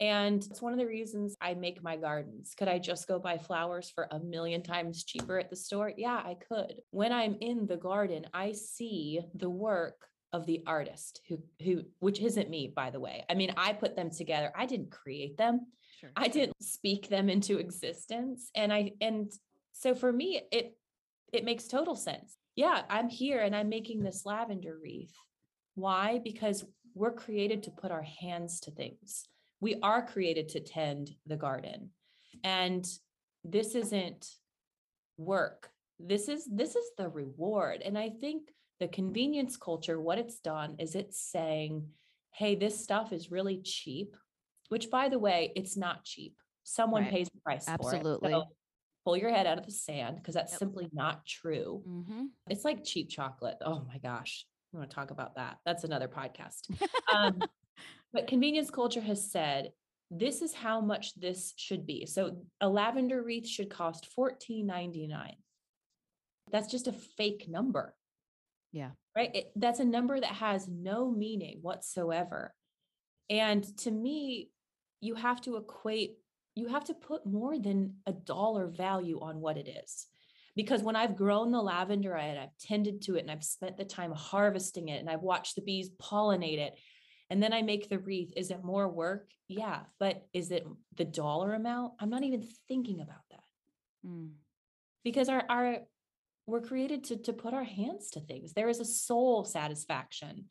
And it's one of the reasons I make my gardens. Could I just go buy flowers for a million times cheaper at the store? Yeah, I could. When I'm in the garden, I see the work of the artist who who which isn't me by the way. I mean, I put them together. I didn't create them. sure. I didn't speak them into existence. And I and so for me it it makes total sense. Yeah, I'm here and I'm making this lavender wreath. Why? Because we're created to put our hands to things. We are created to tend the garden. And this isn't work. This is this is the reward. And I think the convenience culture what it's done is it's saying, "Hey, this stuff is really cheap." Which by the way, it's not cheap. Someone Right. pays the price for it. Absolutely. So pull your head out of the sand because that's Yep. simply not true. Mhm. It's like cheap chocolate. Oh my gosh. I want to talk about that. That's another podcast. Um, but convenience culture has said this is how much this should be. So a lavender wreath should cost $14.99. That's just a fake number. Yeah. Right. It- that's a number that has no meaning whatsoever. And to me, you have to equate, you have to put more than a dollar value on what it is. Because when I've grown the lavender and I've tended to it and I've spent the time harvesting it and I've watched the bees pollinate it, and then I make the wreath, is it more work? Yeah. But is it the dollar amount? I'm not even thinking about that Mm. because our our we're created to to put our hands to things there is a soul satisfaction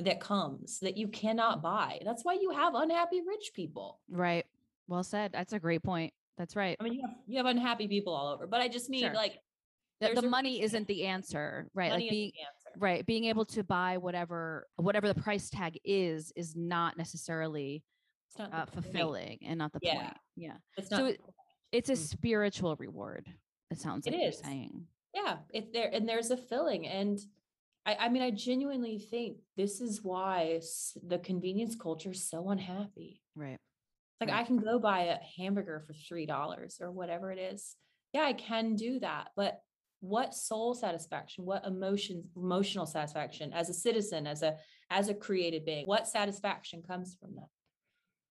that comes that you cannot buy that's why you have unhappy rich people Right. Well said. That's a great point. That's right. i mean you have you have unhappy people all over but i just mean Sure. like The, the money isn't the answer, right? money like being the answer right, being able to buy whatever whatever the price tag is is not necessarily it's not uh, point. fulfilling and not the Yeah. point. Yeah. it's So not it- It's a Mm. spiritual reward. It sounds like you're is. saying. yeah it's there and there's a filling and I, I mean i genuinely think this is why the convenience culture is so unhappy Right. Like. I can go buy a hamburger for three dollars or whatever it is. Yeah, I can do that. But what soul satisfaction, what emotions, emotional satisfaction as a citizen, as a as a created being, what satisfaction comes from that?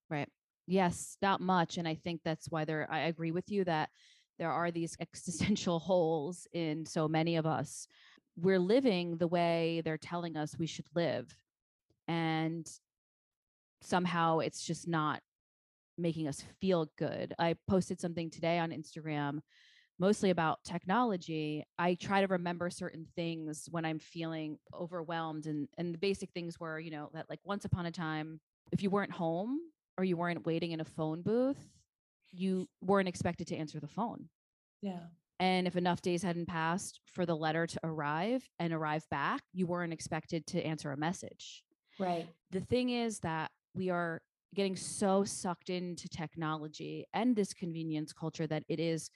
Right. Yes, not much. And I think that's why there, I agree with you that there are these existential holes in so many of us. We're living the way they're telling us we should live. And somehow it's just not making us feel good. I posted something today on Instagram mostly about technology. I try to remember certain things when I'm feeling overwhelmed and and the basic things were, you know, that like once upon a time if you weren't home or you weren't waiting in a phone booth, you weren't expected to answer the phone. Yeah. And if enough days hadn't passed for the letter to arrive and arrive back, you weren't expected to answer a message Right. the thing is that we are getting so sucked into technology and this convenience culture that it is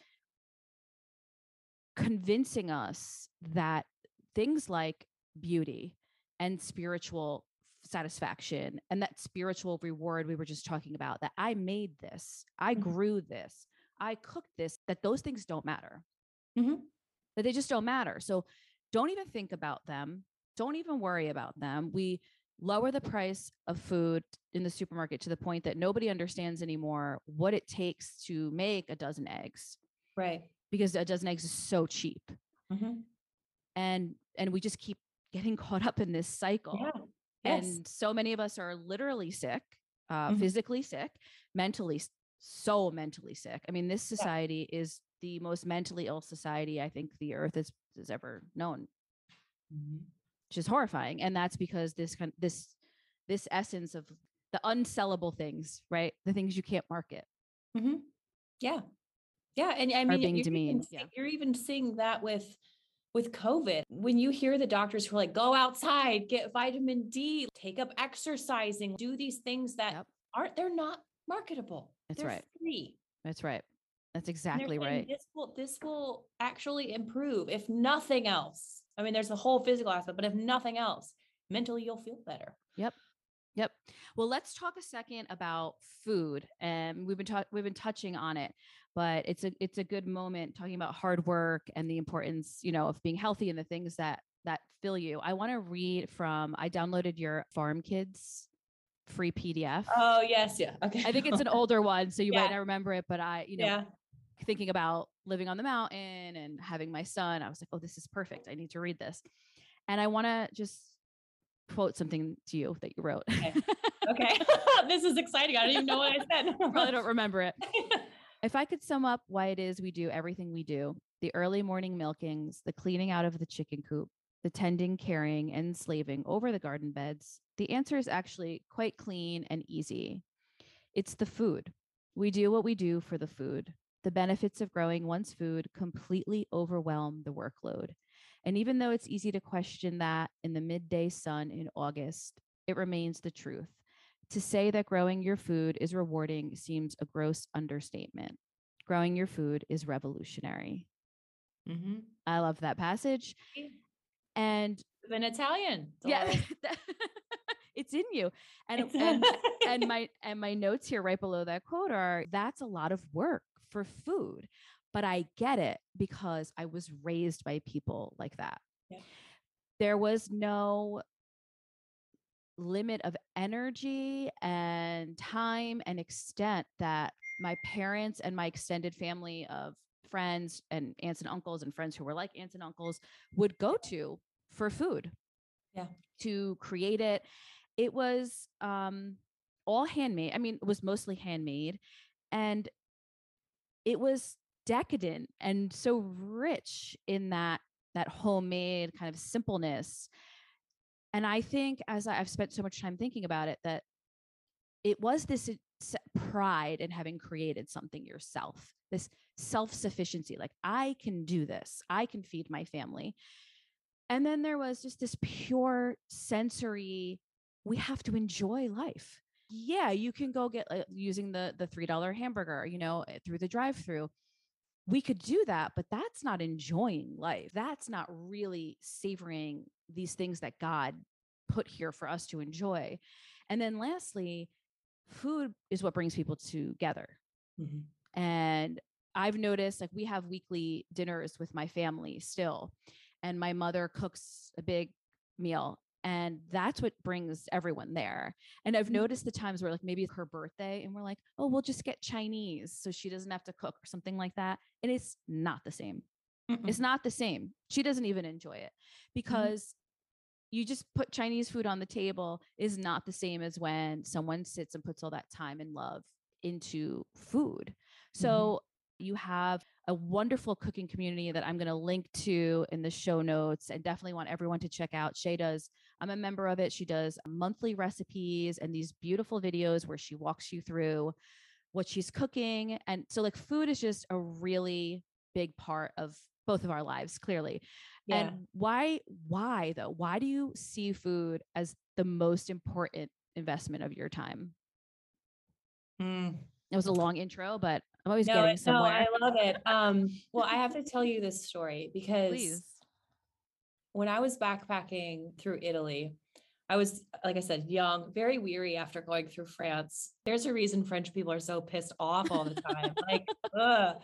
convincing us that things like beauty and spiritual satisfaction and that spiritual reward we were just talking about that I made this, I Mhm. grew this, I cooked this, that those things don't matter Mhm. that they just don't matter. So don't even think about them. Don't even worry about them. We lower the price of food in the supermarket to the point that nobody understands anymore what it takes to make a dozen eggs Right. because a dozen eggs is so cheap. Mhm. And and we just keep getting caught up in this cycle. Yeah. Yes. And so many of us are literally sick, uh, Mhm. physically sick, mentally, so mentally sick. I mean, this society is the most mentally ill society I think the earth has, has ever known, Mhm. Which is horrifying. And that's because this kind this this essence of the unsellable things, right? The things you can't market. Mhm. Yeah. Yeah. And I mean, you're even, yeah. you're even seeing that with with COVID. When you hear the doctors who are like, go outside, get vitamin D, take up exercising, do these things that Yep. aren't they're not marketable. That's they're right. free. That's right. That's exactly right. This will this will actually improve, if nothing else. I mean, there's the whole physical aspect, but if nothing else, mentally you'll feel better. Yep. Yep. Well, let's talk a second about food. And we've been talking we've been touching on it, but it's a it's a good moment talking about hard work and the importance, you know, of being healthy and the things that that fill you. I want to read from I downloaded your Farm Kids free PDF. Oh yes, yeah. Okay. I think it's an older one, so you Yeah. might not remember it, but I, you know, yeah. Thinking about living on the mountain and having my son, I was like, oh, this is perfect. I need to read this. And I want to just quote something to you that you wrote. Okay. Okay. this is exciting. I don't even know what I said. Probably don't remember it. If I could sum up why it is we do everything we do the early morning milkings, the cleaning out of the chicken coop, the tending, carrying, and slaving over the garden beds, the answer is actually quite clean and easy. It's the food. We do what we do for the food. The benefits of growing one's food completely overwhelm the workload. And even though it's easy to question that in the midday sun in August, it remains the truth. To say that growing your food is rewarding seems a gross understatement. Growing your food is revolutionary. mm-hmm. I love that passage. And an Italian. Yeah, it's in you. And, and and my and my notes here right below that quote are that's a lot of work for food. But I get it because I was raised by people like that. Yeah. There was no limit of energy and time and extent that my parents and my extended family of friends and aunts and uncles and friends who were like aunts and uncles would go to for food. Yeah. To create it. It was um all handmade. I mean, it was mostly handmade and it was decadent and so rich in that that homemade kind of simpleness. And i think as i've spent so much time thinking about it that it was this pride in having created something yourself this self-sufficiency like i can do this. I can feed my family. And then there was just this pure sensory we have to enjoy life yeah you can go get uh, using the the three dollar hamburger you know eh, through the drive through we could do that but that's not enjoying life that's not really savoring these things that god put here for us to enjoy and then lastly food is what brings people together Mhm. and I've noticed like we have weekly dinners with my family still, and my mother cooks a big meal. And that's what brings everyone there. And I've Mhm. noticed the times where, like, maybe it's her birthday and we're like, oh, we'll just get Chinese so she doesn't have to cook or something like that. And it's not the same. It's Mm-mm. not the same. She doesn't even enjoy it because you just put Chinese food on the table is not the same as when someone sits and puts all that time and love into food. So you have a wonderful cooking community that I'm going to link to in the show notes and definitely want everyone to check out. Shaye does, I'm a member of it. She does monthly recipes and these beautiful videos where she walks you through what she's cooking. And so, like, food is just a really big part of both of our lives, clearly. Yeah. And why, why though? Why do you see food as the most important investment of your time? Mm. It was a long intro, but I'm always No, getting it- no, somewhere. I love it. Um, well, I have to tell you this story because Please. when I was backpacking through Italy, I was, like I said, young, very weary after going through France. There's a reason French people are so pissed off all the time. like, ugh.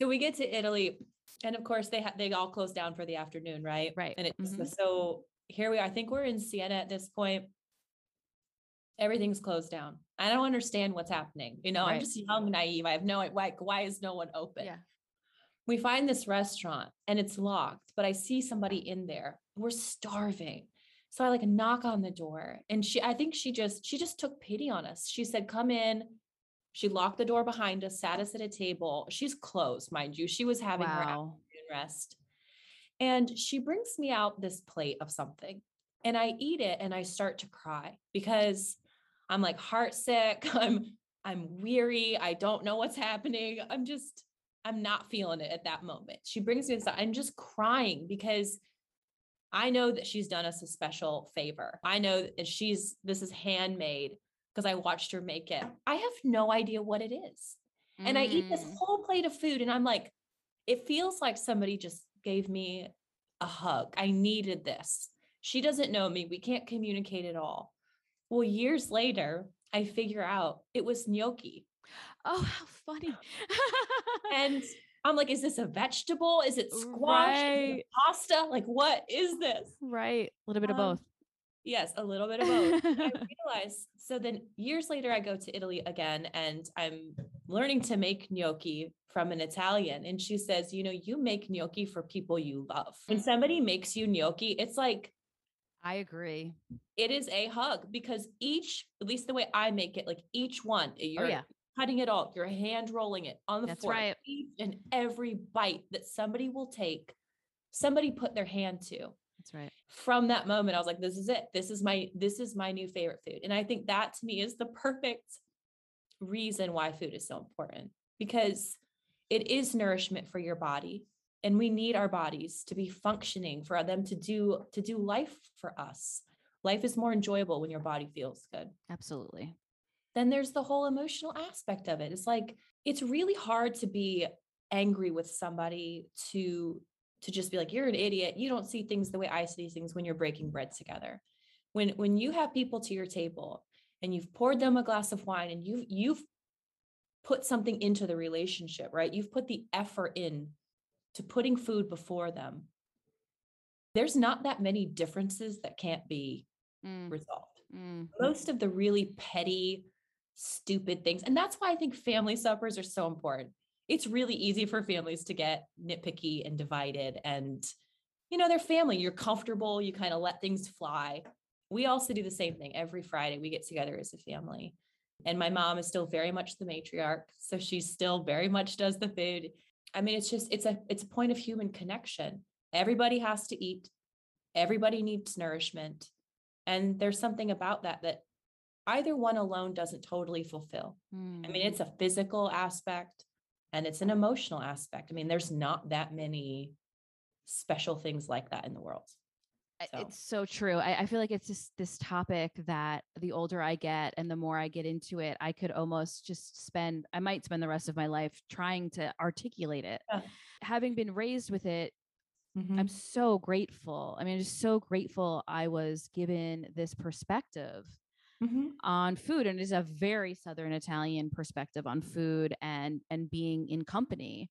So we get to Italy, and of course they ha- they all close down for the afternoon, right? Right. And it's Mhm. so here we are. I think we're in Siena at this point. Everything's closed down. I don't understand what's happening. You know, I'm just young, naive. I have no why. Why is no one open? Yeah. we find this restaurant and it's locked, but I see somebody in there we're starving. So I like knock on the door and she, I think she just, she just took pity on us. She said, come in. She locked the door behind us, sat us at a table. She's closed, mind you. She was having wow. her afternoon rest. And she brings me out this plate of something and I eat it and I start to cry because I'm like heart sick. I'm I'm weary. I don't know what's happening. I'm just I'm not feeling it at that moment. She brings me inside. I'm just crying because I know that she's done us a special favor. I know that she's this is handmade because I watched her make it. I have no idea what it is. And I eat this mm. whole plate of food and I'm like, it feels like somebody just gave me a hug. I needed this. She doesn't know me. We can't communicate at all. Well, years later, I figure out it was gnocchi. Oh, how funny. and I'm like, is this a vegetable? Is it squash? Right. Is it pasta? Like, what is this? Right. A little bit um, of both. Yes, a little bit of both. I realized. So then years later, I go to Italy again and I'm learning to make gnocchi from an Italian. And she says, you know, you make gnocchi for people you love. When somebody makes you gnocchi, it's like I agree. It is a hug because each, at least the way I make it, like each one, oh, you're oh, yeah. cutting it all, you're hand rolling it on the That's fork. Right. Each and every bite that somebody will take, somebody put their hand to. That's right. From that moment, I was like, this is it. This is my, this is my new favorite food. And I think that to me is the perfect reason why food is so important because it is nourishment for your body and we need our bodies to be functioning for them to do to do life for us. Life is more enjoyable when your body feels good. Absolutely. Then there's the whole emotional aspect of it. It's like it's really hard to be angry with somebody to to just be like you're an idiot. You don't see things the way i see things when you're breaking bread together. When when you have people to your table and you've poured them a glass of wine and you've you've put something into the relationship right? You've put the effort in to putting food before them, there's not that many differences that can't be mm. resolved. Mm. Most of the really petty, stupid things. And that's why I think family suppers are so important. It's really easy for families to get nitpicky and divided. And, you know, they're family. You're comfortable. You kind of let things fly. We also do the same thing every Friday. We get together as a family. And my mom is still very much the matriarch. So she still very much does the food. I mean, it's just it's a it's a point of human connection. Everybody has to eat. Everybody needs nourishment. And there's something about that that either one alone doesn't totally fulfill. Mm. I mean, it's a physical aspect and it's an emotional aspect. I mean, there's not that many special things like that in the world. So. It's so true. I, I, feel like it's just this topic that the older I get and the more I get into it, I could almost just spend, I might spend the rest of my life trying to articulate it. Yeah. Having been raised with it, mm-hmm. I'm so grateful. I mean, I'm just so grateful I was given this perspective mm-hmm. on food. And it is a very Southern Italian perspective on food and and being in company.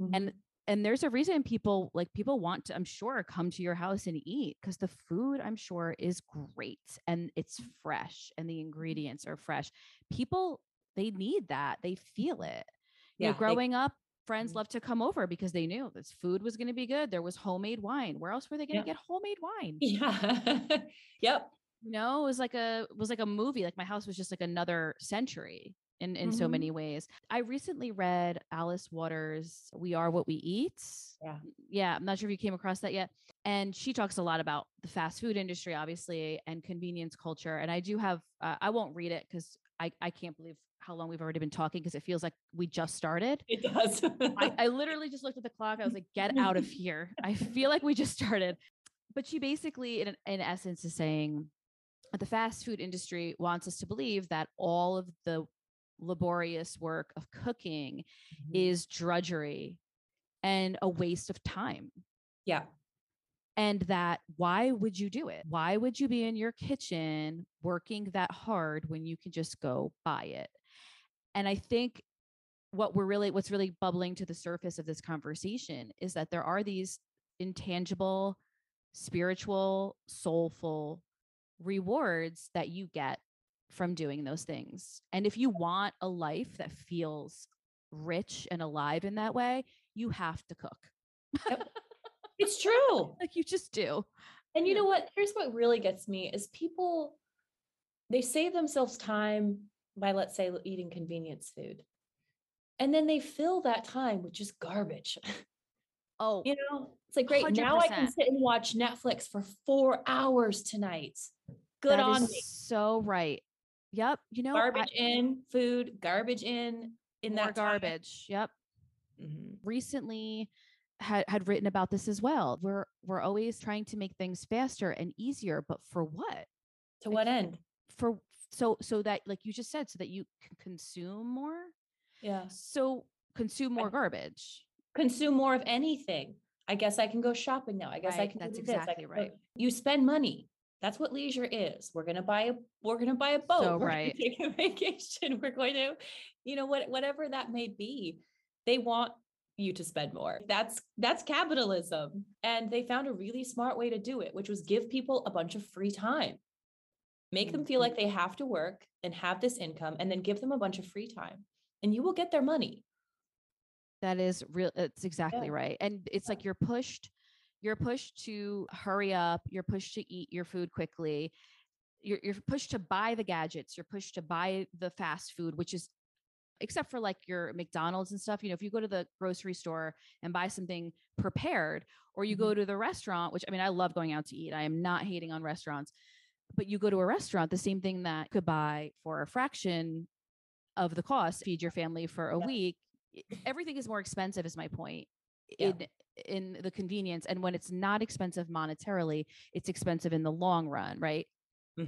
Mm-hmm. And and there's a reason people like people want to i'm sure come to your house and eat because the food i'm sure is great and it's fresh and the mm-hmm. ingredients are fresh. People they need that they feel it. Yeah, you know growing they, up friends mm-hmm. loved to come over because they knew this food was going to be good there was homemade wine where else were they going to yeah. get homemade wine? Yeah. Yep. You know it was like a it was like a movie like my house was just like another century in in mm-hmm. so many ways. I recently read Alice Waters' "We Are What We Eat." Yeah, yeah. I'm not sure if you came across that yet. And she talks a lot about the fast food industry, obviously, and convenience culture. And I do have, uh, I won't read it because I I can't believe how long we've already been talking because it feels like we just started. It does. I, I literally just looked at the clock. I was like, get out of here. I feel like we just started. But she basically, in, in essence, is saying the fast food industry wants us to believe that all of the laborious work of cooking mm-hmm. is drudgery and a waste of time. Yeah. And that why would you do it? Why would you be in your kitchen working that hard when you can just go buy it? And I think what we're really what's really bubbling to the surface of this conversation is that there are these intangible spiritual soulful rewards that you get from doing those things. And if you want a life that feels rich and alive in that way, you have to cook. It's true. like you just do. And you know what? Here's what really gets me is people they save themselves time by let's say eating convenience food. And then they fill that time with just garbage. Oh, You know, it's like great. Now I can sit and watch Netflix for 4 hours tonight. Good that on me. so right. Yep. You know, I- Garbage in, food, garbage in in that time. garbage. Yep. Mhm. recently had had written about this as well. We're we're always trying to make things faster and easier, but for what? To what end? For so so that like you just said, so that you can consume more. Yeah. So consume more garbage. consume more of anything. I guess I can go shopping now. I guess I can. that's. Exactly go- right. You spend money. That's what leisure is. We're gonna buy a. We're gonna buy a boat. So we're right. Gonna take a vacation. We're going to, you know, what whatever that may be. They want you to spend more. That's that's capitalism, and they found a really smart way to do it, which was give people a bunch of free time. Make them feel Mhm. like they have to work and have this income, and then give them a bunch of free time, and you will get their money. That is real. It's exactly right. And it's like you're pushed, you're pushed to hurry up. You're pushed to eat your food quickly. You're, you're pushed to buy the gadgets. You're pushed to buy the fast food, which is, except for like your McDonald's and stuff. You know, if you go to the grocery store and buy something prepared, or you mm-hmm. go to the restaurant, which I mean, I love going out to eat. I am not hating on restaurants, but you go to a restaurant, the same thing that you could buy for a fraction of the cost, feed your family for a Yeah. week. Everything is more expensive, is my point. Yeah. In in the convenience, and when it's not expensive monetarily, it's expensive in the long run, right?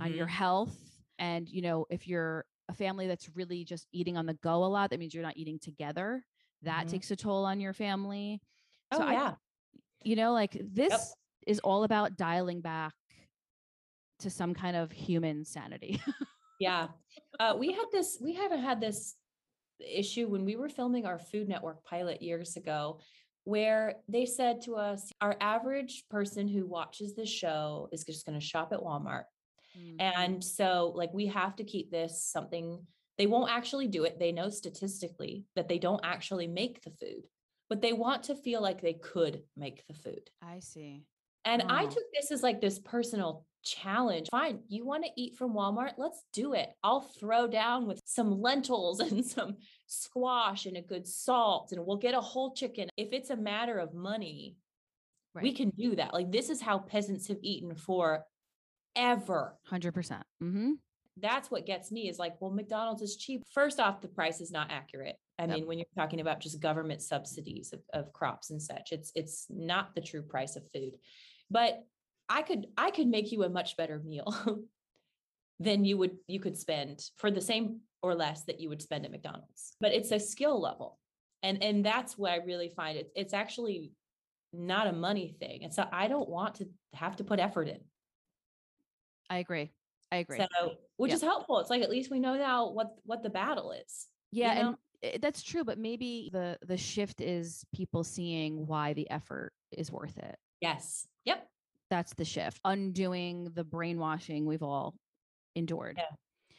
On your Mhm. health, and you know, if you're a family that's really just eating on the go a lot, that means you're not eating together. That Mhm. takes a toll on your family. Oh I- yeah. you know, like this is all about dialing back to some kind of human sanity. Yeah. Uh, we had this, we haven't had this issue when we were filming our Food Network pilot years ago, where they said to us, our average person who watches this show is just going to shop at Walmart. Mm. And so, like, we have to keep this something, they won't actually do it. They know statistically that they don't actually make the food, but they want to feel like they could make the food. I see. And I took this as like this personal challenge. Fine, you want to eat from Walmart? Let's do it. I'll throw down with some lentils and some squash and a good salt, and we'll get a whole chicken. If it's a matter of money, we can do that. Like, this is how peasants have eaten for ever. 100%. percent hmm That's what gets me is like, well, McDonald's is cheap. First off, the price is not accurate. I Yep. mean, when you're talking about just government subsidies of, of crops and such, it's it's not the true price of food. But I could I could make you a much better meal than you would you could spend for the same or less that you would spend at McDonald's. But it's a skill level. And and that's what I really find it. It's actually not a money thing. And so I don't want to have to put effort in. I agree. I agree. So, which Yep. is helpful. It's like at least we know now what what the battle is. yeah, know? and that's true, but maybe the the shift is people seeing why the effort is worth it. Yes. Yep. That's the shift. Undoing the brainwashing we've all endured. Yeah.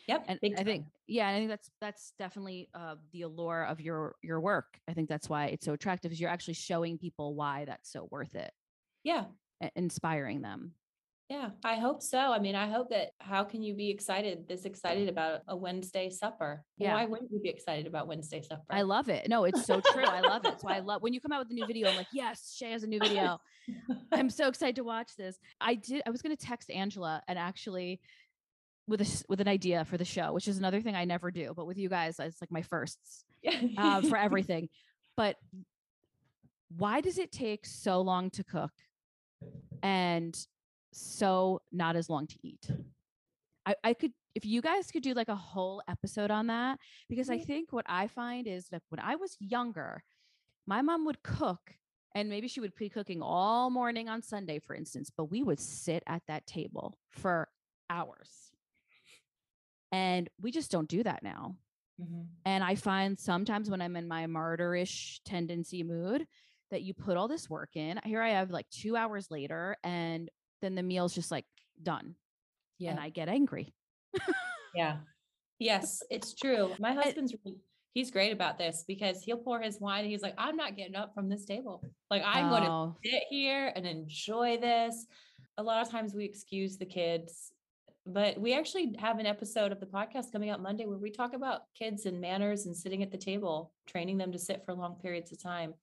Yep. And I think yeah, I think that's that's definitely uh, the allure of your your work. I think that's why it's so attractive is you're actually showing people why that's so worth it, Yeah. a- inspiring them. Yeah. I hope so. I mean, I hope that how can you be excited, this excited about a Wednesday supper? Yeah. Why wouldn't you be excited about Wednesday supper? I love it. No, it's so true. I love it. So I love when you come out with a new video. I'm like, yes, Shaye has a new video. I'm so excited to watch this. I did. I was going to text Angela and actually with a with an idea for the show, which is another thing I never do. But with you guys, it's like my firsts uh, for everything. But why does it take so long to cook and so not as long to eat? I, I could if you guys could do like a whole episode on that because I Mhm. think what I find is that when I was younger, my mom would cook and maybe she would be cooking all morning on Sunday, for instance, but we would sit at that table for hours. And we just don't do that now. Mhm. And I find sometimes when I'm in my martyrish tendency mood that you put all this work in. Here I have like two hours later, and then the meal's just like done. Yeah. And I get angry. yeah. Yes, it's true. My husband's really, he's great about this because he'll pour his wine and he's like, I'm not getting up from this table. Like I'm going to Oh, sit here and enjoy this. a lot of times we excuse the kids, but we actually have an episode of the podcast coming out Monday where we talk about kids and manners and sitting at the table, training them to sit for long periods of time.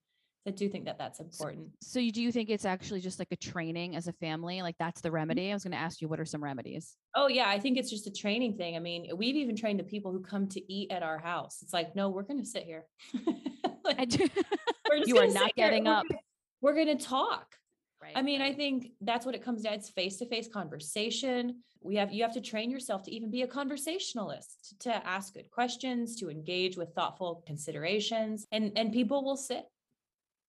I do think that that's important. So you do you think it's actually just like a training as a family? Like that's the remedy? Mm-hmm. I was going to ask you what are some remedies? Oh yeah, I think it's just a training thing. I mean, we've even trained the people who come to eat at our house. It's like, no, we're going to sit here. like, you are not getting here. up. We're going to talk. Right. I mean, right. I think that's what it comes down. It's face-to-face conversation. We have you have to train yourself to even be a conversationalist, to ask good questions, to engage with thoughtful considerations, and and people will sit.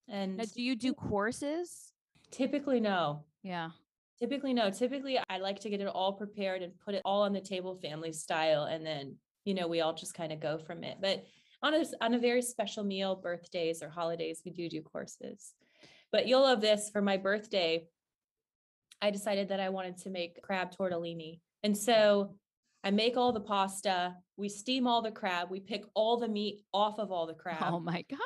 And now, do you do courses? Typically, no. Yeah. Typically, no. Typically, I like to get it all prepared and put it all on the table, family style, and then you know we all just kind of go from it. But on a on a very special meal, birthdays or holidays, we do do courses. But you'll love this. For my birthday, I decided that I wanted to make crab tortellini, and so I make all the pasta. We steam all the crab. We pick all the meat off of all the crab. Oh my gosh.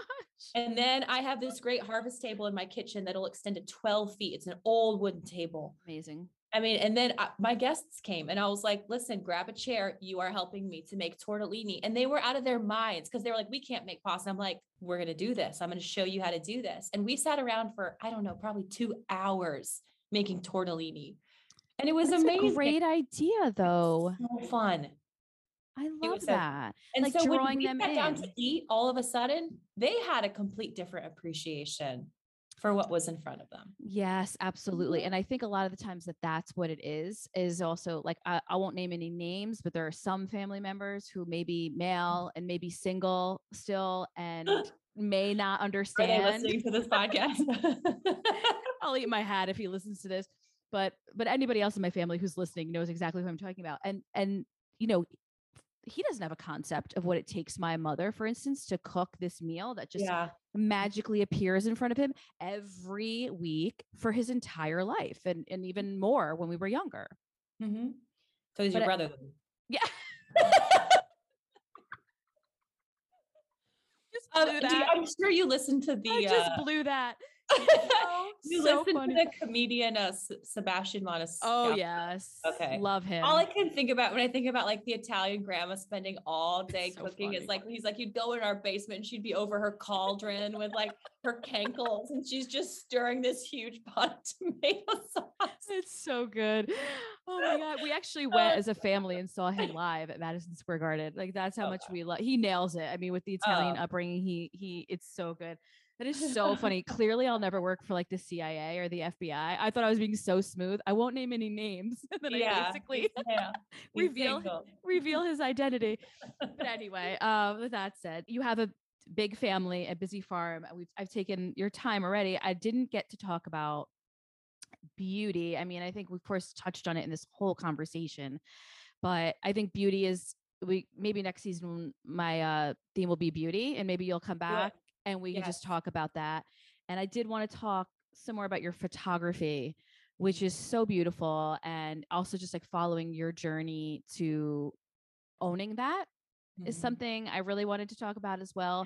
And then I have this great harvest table in my kitchen that'll extend to 12 feet. It's an old wooden table. Amazing. I mean, and then I, my guests came and I was like, listen, grab a chair. You are helping me to make tortellini. And they were out of their minds because they were like, we can't make pasta. I'm like, we're going to do this. I'm going to show you how to do this. And we sat around for, I don't know, probably two hours making tortellini. And it was That's amazing. A great idea, though. So fun. I love so- that. And Like so when we them sat down to eat, all of a sudden, they had a complete different appreciation for what was in front of them. Yes, absolutely. And I think a lot of the times that that's what it is, is also like, I, I won't name any names, but there are some family members who may be male and maybe single still and may not understand. Are listening to this podcast? I'll eat my hat if he listens to this. But but anybody else in my family who's listening knows exactly who I'm talking about. And and you know, he doesn't have a concept of what it takes my mother, for instance, to cook this meal that just yeah. magically appears in front of him every week for his entire life and, and even more when we were younger. Mhm. So he's But your brother. then? Yeah. just Um, you- I'm sure you listened to the. I just uh, blew that. you so listened funny. to the comedian uh, S- Sebastian Maniscalco. Oh yes. Okay. Love him. All I can think about when I think about like the Italian grandma spending all day So cooking is like he's like you'd go in our basement and she'd be over her cauldron with like her cankles and she's just stirring this huge pot of tomato sauce. It's so good. Oh my god, we actually went as a family and saw him live at Madison Square Garden. Like that's how Oh, much we love. He nails it. I mean, with the Italian Oh. upbringing, he he it's so good. That is so funny. Clearly, I'll never work for like the CIA or the FBI. I thought I was being so smooth. I won't name any names. then I basically yeah, reveal single. reveal his identity. But anyway, um, with that said, you have a big family, a busy farm. We've I've taken your time already. I didn't get to talk about beauty. I mean, I think we've of course touched on it in this whole conversation, but I think beauty is we maybe next season my uh theme will be beauty and maybe you'll come back and we can just talk about that. And I did want to talk some more about your photography, which is so beautiful and also just like following your journey to owning that is Mhm. something I really wanted to talk about as well.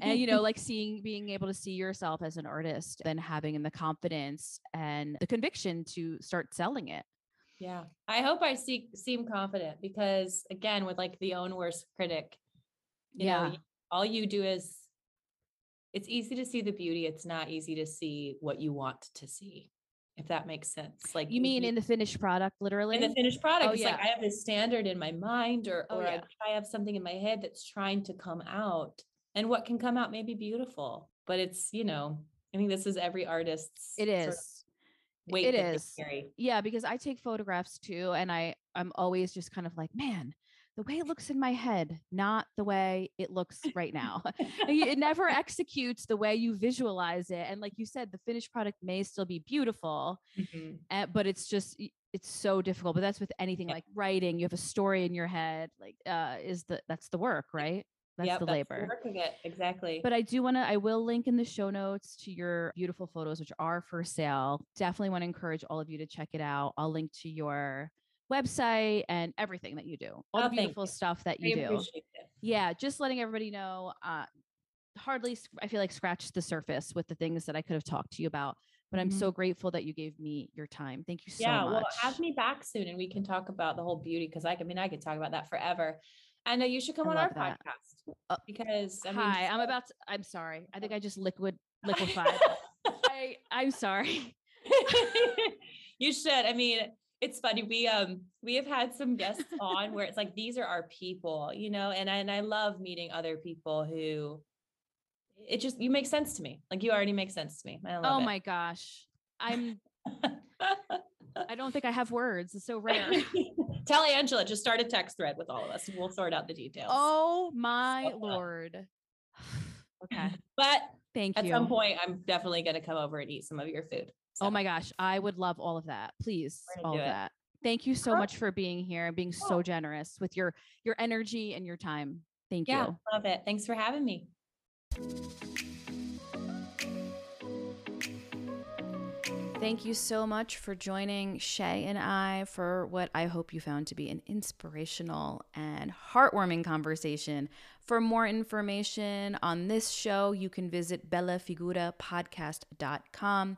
and you know, like seeing being able to see yourself as an artist, then having the confidence and the conviction to start selling it. Yeah. I hope I see, seem confident because again, with like the own worst critic, you Yeah. y- all you do is it's easy to see the beauty. It's not easy to see what you want to see, if that makes sense. Like You mean in the finished product, literally? in the finished product, Oh, it's like yeah. I have this standard in my mind or Oh, or yeah. I, I have something in my head that's trying to come out. And what can come out may be beautiful, but it's, you know, I think this is every artist's it is. sort of weight It is. Yeah, because I take photographs too, and I I'm always just kind of like, man, the way it looks in my head, not the way it looks right now. It never executes the way you visualize it, and like you said, the finished product may still be beautiful, Mhm. uh, but it's just, it's so difficult. But that's with anything Yep. like writing. You have a story in your head, like uh, is the that's the work, right? That's Yep, the labor. it. Exactly. But I do want to, I will link in the show notes to your beautiful photos, which are for sale. Definitely want to encourage all of you to check it out. I'll link to your website and everything that you do, all Oh, the beautiful stuff that I you do. Yeah, just letting everybody know. Uh, hardly, I feel like scratched the surface with the things that I could have talked to you about. But I'm Mhm. so grateful that you gave me your time. Thank you so yeah, much. Yeah, well, have me back soon and we can talk about the whole beauty because I, can- I mean, I could talk about that forever. And uh, you should come I on our that. podcast Uh, because I mean, Hi, I'm about to, I'm sorry. I think I just liquid liquefied. I I'm sorry. you should. I mean, it's funny. We um we have had some guests on where it's like these are our people, you know, and I, and I love meeting other people who it just you make sense to me. Like you already make sense to me. I love Oh it. my gosh. I'm I don't think I have words. It's so rare. Tell Angela, just start a text thread with all of us and we'll sort out the details. Oh my So lord. okay. but Thank at you. At some point, I'm definitely going to come over and eat some of your food. Oh my gosh, I would love all of that. Please, all of it. that. Thank you so Huh? much for being here and being so generous with your your energy and your time. Thank you. Yeah, you. love it. Thanks for having me. Thank you so much for joining Shaye and I for what I hope you found to be an inspirational and heartwarming conversation. For more information on this show, you can visit bellafigurapodcast.com.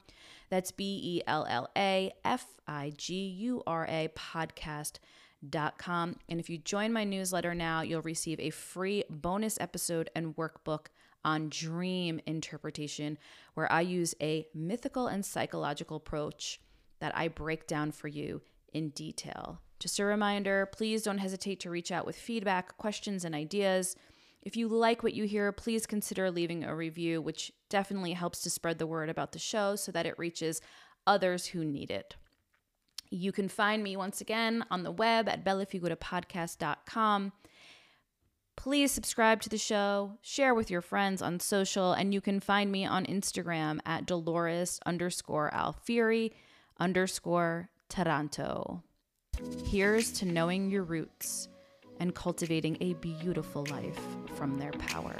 That's B E L L A F I G U R A podcast.com. And if you join my newsletter now, you'll receive a free bonus episode and workbook on dream interpretation, where I use a mythical and psychological approach that I break down for you in detail. Just a reminder please don't hesitate to reach out with feedback, questions, and ideas. If you like what you hear, please consider leaving a review, which definitely helps to spread the word about the show so that it reaches others who need it. You can find me once again on the web at bellafigurapodcast.com. Please subscribe to the show, share with your friends on social, and you can find me on Instagram at Dolores underscore Alfieri underscore Taranto. Here's to knowing your roots and cultivating a beautiful life from their power.